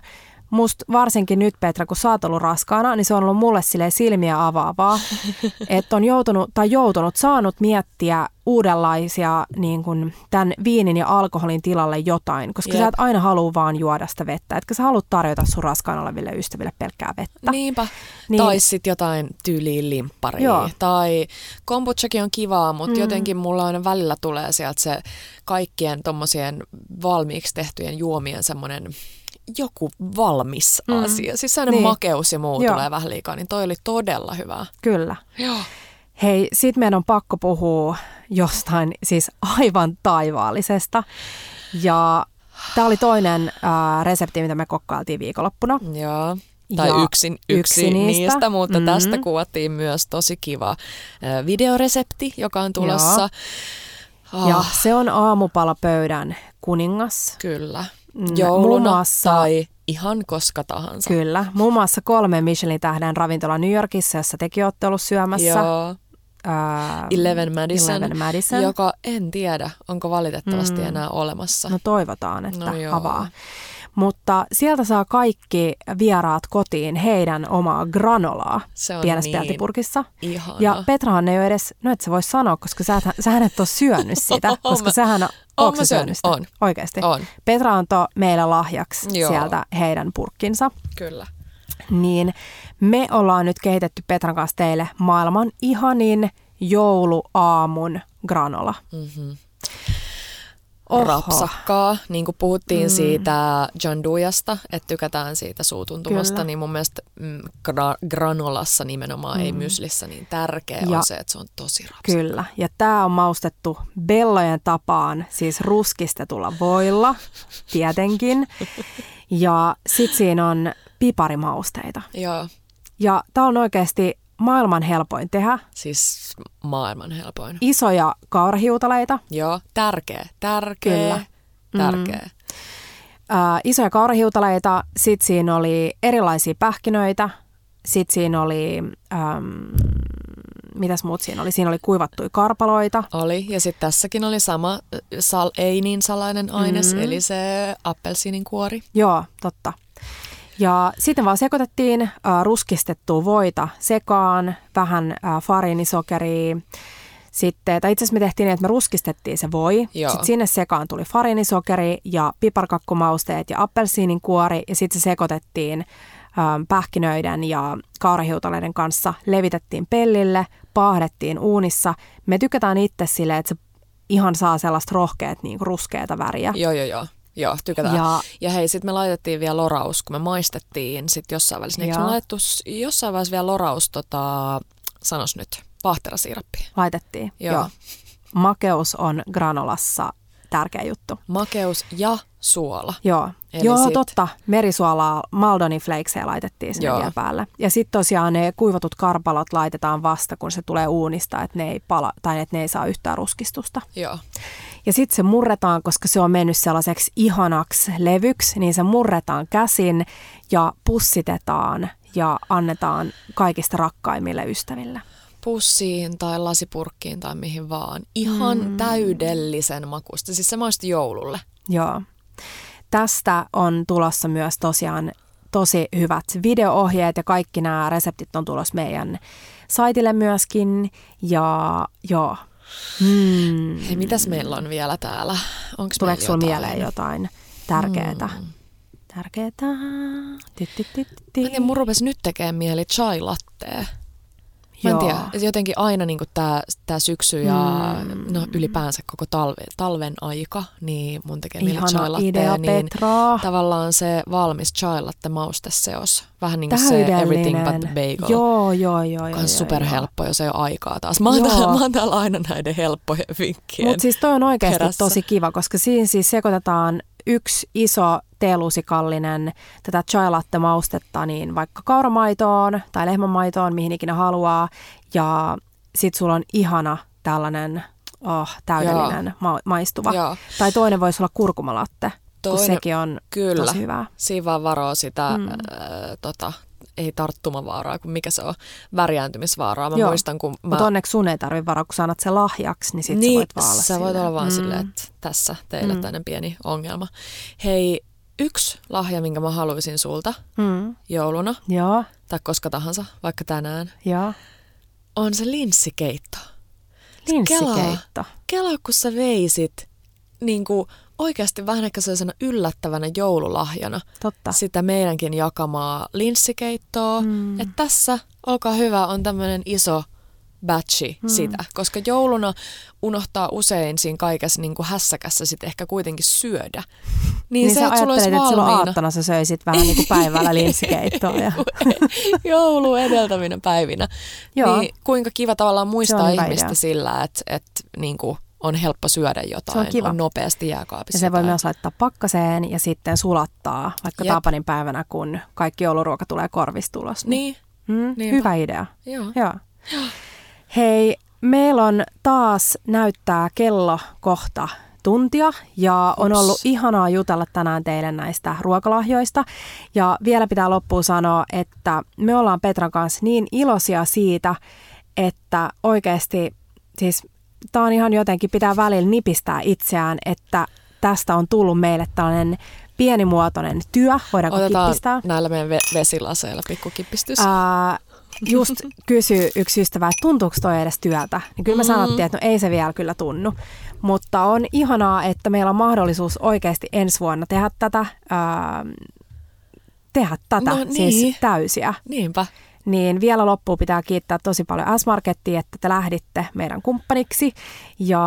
Musta varsinkin nyt, Petra, kun sä oot ollut raskaana, niin se on ollut mulle silleen silmiä avaavaa, [laughs] että on joutunut, tai joutunut, saanut miettiä uudenlaisia niin kuin tämän viinin ja alkoholin tilalle jotain, koska Jep. sä et aina halua vaan juoda sitä vettä, etkä sä halua tarjota sun raskaana oleville ystäville pelkkää vettä. Niinpä. Niin. Tai sitten jotain tyyliin limpparia. Joo. Tai kombuchakin on kivaa, mutta mm. jotenkin mulla aina välillä tulee sieltä se kaikkien tommosien valmiiksi tehtyjen juomien semmoinen joku valmis Mm. asia. Siis sellainen Niin. makeus ja muu Joo. tulee vähän liikaa, niin toi oli todella hyvää. Kyllä. Joo. Hei, sit meidän on pakko puhua jostain siis aivan taivaallisesta. Ja tämä oli toinen äh, resepti, mitä me kokkailtiin viikonloppuna. Joo. Tai Ja yksin, yksi yksi, niistä. niistä. mutta Mhm. mm-hmm. tästä kuvattiin myös tosi kiva ö, videoresepti, joka on tulossa. Oh, Ja se on aamupalapöydän kuningas. Kyllä. Mm, muun Jouluna muassa- tai ihan koska tahansa. Kyllä. Muun muassa kolme Michelin tähden ravintola New Yorkissa, jossa tekin olette ollut syömässä. Joo. Ää, Eleven Madison, Eleven Madison. joka en tiedä, onko valitettavasti Mm. enää olemassa. No toivotaan, että No joo. avaa. Mutta sieltä saa kaikki vieraat kotiin heidän omaa granolaa Se on pienessä niin peltipurkissa. Ihana. Ja Petrahan ei ole edes, no et sä voi sanoa, koska sä, sähän et ole syönyt sitä, [laughs] koska sähän, oon sä syönyt sitä? oon. Oikeasti. On, Petra antoi meille lahjaksi Joo. sieltä heidän purkkinsa. kyllä. Niin me ollaan nyt kehitetty Petran kanssa teille maailman ihanin jouluaamun granola. Mm-hmm. Oho. rapsakkaa. Niin kuin puhuttiin Mm. siitä John Duyasta, että tykätään siitä suutuntumasta, Kyllä. niin mun mielestä mm, gra- granolassa nimenomaan, mm. ei myslissä, niin tärkeä Ja- on se, että se on tosi rapsakkaa. Kyllä, ja tämä on maustettu bellojen tapaan, siis ruskistetulla voilla, tietenkin. Ja sitten siinä on piparimausteita. Joo, Ja tämä on oikeasti maailman helpoin tehdä. siis maailman helpoin. Isoja kaurahiutaleita, Joo, tärkeä, tärkeä, Kyllä. tärkeä. Mm. ää, isoja kaurahiutaleita, sitten siinä oli erilaisia pähkinöitä, sitten siinä oli, äm, mitäs muut siinä oli? Siinä oli kuivattuja karpaloita. Oli, ja sitten tässäkin oli sama sal, ei niin salainen aines, Mm. mm. eli se appelsiinin kuori. Joo, totta. Ja sitten vaan sekoitettiin äh, ruskistettua voita sekaan, vähän äh, fariinisokeria. Sitten, tai itse asiassa me tehtiin niin, että me ruskistettiin se voi. Joo. Sitten sinne sekaan tuli fariinisokeri ja piparkakkumausteet ja appelsiinin kuori. Ja sitten se sekoitettiin ähm, pähkinöiden ja kaurahiutaleiden kanssa. Levitettiin pellille, paahdettiin uunissa. Me tykätään itse silleen, että se ihan saa sellaista rohkeat niin ruskeata väriä. Joo, joo, joo. Joo, tykätään. Ja, Ja hei, sitten me laitettiin vielä loraus, kun me maistettiin sitten jossain välissä. Eikö me laitettu jossain vaiheessa vielä loraus, tota, sanos nyt, vaahterasiirappia? laitettiin. Joo. Joo. Makeus on granolassa tärkeä juttu. Makeus ja suola. Joo, Eli Joo sit- totta. Merisuolaa, Maldoni flakesea laitettiin sinne Joo. vielä päälle. Ja sitten tosiaan ne kuivatut karpalot laitetaan vasta, kun se tulee uunista, että ne ei pala, tai että ne ei saa yhtään ruskistusta. Joo. Ja sitten se murretaan, koska se on mennyt sellaiseksi ihanaksi levyksi, niin se murretaan käsin ja pussitetaan ja annetaan kaikista rakkaimmille ystäville. Pussiin tai lasipurkkiin tai mihin vaan. Ihan mm. täydellisen makusta. Siis se maisti joululle. Joo. Tästä on tulossa myös tosiaan tosi hyvät videoohjeet ja kaikki nämä reseptit on tulossa meidän saitille myöskin. Ja joo. Mm. Hei, mitäs meillä on vielä täällä? Onko Tuleeko sinulla mieleen jotain tärkeää? Mm. Tärkeää. Mun rupesi nyt tekemään mieli chai latte. En tiedä, jotenkin aina niin tämä tää syksy ja mm. no, ylipäänsä koko talve, talven aika, niin mun latte, idea, niin Petra. tavallaan se valmis chai latte mausteseos. Vähän niin kuin se everything but the bagel. Joo, joo, joo. joo superhelppo, jos ei ole aikaa taas. Mä oon, täällä, mä oon täällä aina näiden helppojen vinkkien Mutta siis toi on oikeasti perässä. tosi kiva, koska siinä siis sekoitetaan yksi iso teelusikallinen tätä chai latte maustetta niin vaikka kauramaitoon tai lehmämaitoon, mihin ikinä haluaa. Ja sit sulla on ihana tällainen oh, täydellinen ma- maistuva. Joo. Tai toinen voisi olla kurkumalatte, toinen, kun sekin on kyllä. tosi hyvä. Siinä vaan varoo sitä mm. äh, tota, ei tarttumavaaraa, kun mikä se on, värjääntymisvaaraa. Mä Joo. muistan, kun mä... Mutta onneksi sun ei tarvitse varaa, kun sä annat se lahjaksi, niin sit niin, sä voit vaan olla sä voit olla vaan mm. silleen, että tässä teille mm. tämmöinen pieni ongelma. Hei, yksi lahja, minkä mä haluaisin sulta mm. jouluna, Joo. tai koska tahansa, vaikka tänään, Joo. on se linssikeitto. Linssikeitto. Kelaa, kelaa kun sä veisit niin kuin oikeasti vähän ehkä sellaisena yllättävänä joululahjana Totta. sitä meidänkin jakamaa linssikeittoa. Mm. Että tässä, olkaa hyvä, on tämmöinen iso batchi mm. sitä, koska jouluna unohtaa usein siinä kaikessa niin kuin hässäkässä sit ehkä kuitenkin syödä. [laughs] Niin, niin se, sä ajattelet, että silloin aattona sä söisit vähän niin kuin päivällä [laughs] linssikeittoa. Ja... Joulu edeltävinä päivinä. Joo. Niin kuinka kiva tavallaan muistaa ihmistä idea. sillä, että, että niin kuin on helppo syödä jotain, se on, kiva. on nopeasti jääkaapissa. Ja se voi myös laittaa pakkaseen ja sitten sulattaa, vaikka Jep. Tapanin päivänä, kun kaikki jouluruoka tulee korvistulos. Niin. Mm, hyvä idea. Joo. Joo. Hei, meillä on taas näyttää kello kohta tuntia ja on Ups. ollut ihanaa jutella tänään teille näistä ruokalahjoista. Ja vielä pitää loppuun sanoa, että me ollaan Petran kanssa niin iloisia siitä, että oikeasti siis tämä on ihan jotenkin, pitää välillä nipistää itseään, että tästä on tullut meille tällainen pienimuotoinen työ. Voidaanko Otetaan kippistää? näillä meidän ve- vesilaseilla pikkukipistys. Ää, just kysy yksi ystävä, että tuntuuko toi edes työtä? Niin kyllä me mm. sanottiin, että no ei se vielä kyllä tunnu. Mutta on ihanaa, että meillä on mahdollisuus oikeasti ensi vuonna tehdä tätä, ää, tehdä tätä no siis niin. siis täysiä. Niinpä. Niin vielä loppuun pitää kiittää tosi paljon S-Markettia, että te lähditte meidän kumppaniksi. Ja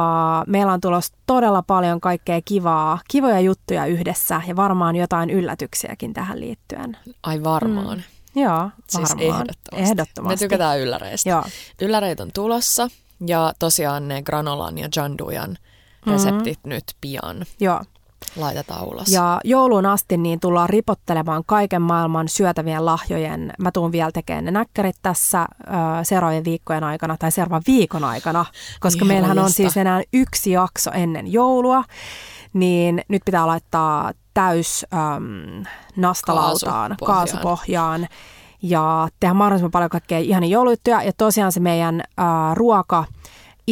meillä on tulossa todella paljon kaikkea kivaa, kivoja juttuja yhdessä ja varmaan jotain yllätyksiäkin tähän liittyen. Ai varmaan. Mm. Joo, siis varmaan. Ehdottomasti. ehdottomasti. Me tykätään ylläreistä. Joo. Ylläreitä on tulossa ja tosiaan ne granolan ja jandujan reseptit mm-hmm. nyt pian. Joo laitetaan ulos. Ja jouluun asti niin tullaan ripottelemaan kaiken maailman syötävien lahjojen. Mä tuun vielä tekemään ne näkkärit tässä ö, seuraavien viikkojen aikana tai seuraavan viikon aikana, koska niin meillähän on siis enää yksi jakso ennen joulua. Niin nyt pitää laittaa täys äm, nastalautaan, kaasupohjaan. kaasupohjaan ja tehdä mahdollisimman paljon kaikkea ihania jouluyttyjä. Ja tosiaan se meidän ää, ruoka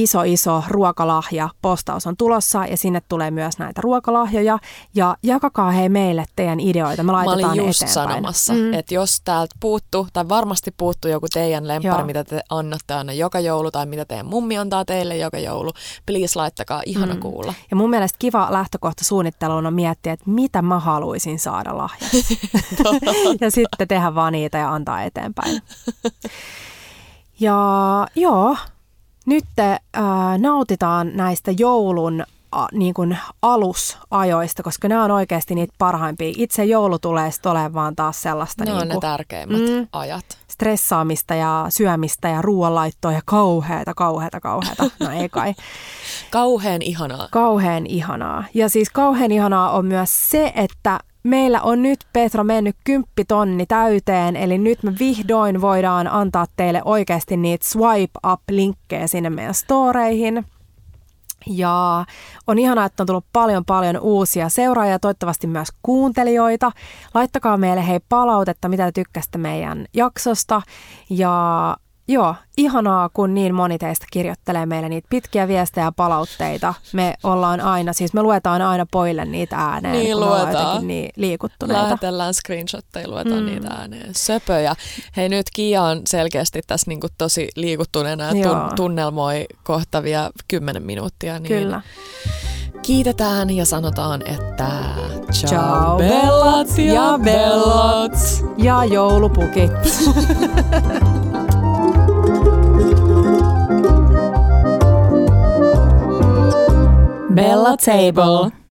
iso iso ruokalahja postaus on tulossa ja sinne tulee myös näitä ruokalahjoja ja jakakaa hei meille teidän ideoita, me laitetaan Mä olin just eteenpäin. sanomassa, mm. että jos täältä puuttuu tai varmasti puuttuu joku teidän lemppari, Joo. mitä te annatte aina joka joulu tai mitä teidän mummi antaa teille joka joulu, please laittakaa, ihana mm. kuulla. Ja mun mielestä kiva lähtökohta suunnitteluun on miettiä, että mitä mä haluaisin saada lahjaksi. [laughs] ja sitten tehdä vaan niitä ja antaa eteenpäin. Ja joo, nyt äh, nautitaan näistä joulun äh, niin kuin alusajoista, koska ne on oikeasti niitä parhaimpia. Itse joulu tulee sitten olemaan vaan taas sellaista. Ne niin on kuin, ne tärkeimmät mm, ajat. Stressaamista ja syömistä ja ruoanlaittoa ja kauheata, kauheata, kauheata. [laughs] No ei kai. kauheen ihanaa. Kauheen ihanaa. Ja siis kauheen ihanaa on myös se, että meillä on nyt Petra mennyt kymppitonni täyteen, eli nyt me vihdoin voidaan antaa teille oikeasti niitä swipe up-linkkejä sinne meidän storeihin. Ja on ihanaa, että on tullut paljon paljon uusia seuraajia toivottavasti myös kuuntelijoita. Laittakaa meille hei palautetta, mitä te tykkäsitte meidän jaksosta. Ja Joo, ihanaa, kun niin moni teistä kirjoittelee meille niitä pitkiä viestejä ja palautteita. Me ollaan aina, siis me luetaan aina poille niitä ääneen, niin, kun luetaan. niin liikuttuneita. Lähetellään screenshotteja, luetaan mm. niitä ääneen. Söpöjä. Hei nyt Kiia on selkeästi tässä niinku tosi liikuttuneena ja tun- tunnelmoi kohtavia kymmenen minuuttia. Niin Kyllä. Kiitetään ja sanotaan, että ciao, ciao bellat ja bellat ja joulupukit. [laughs] Bella Table.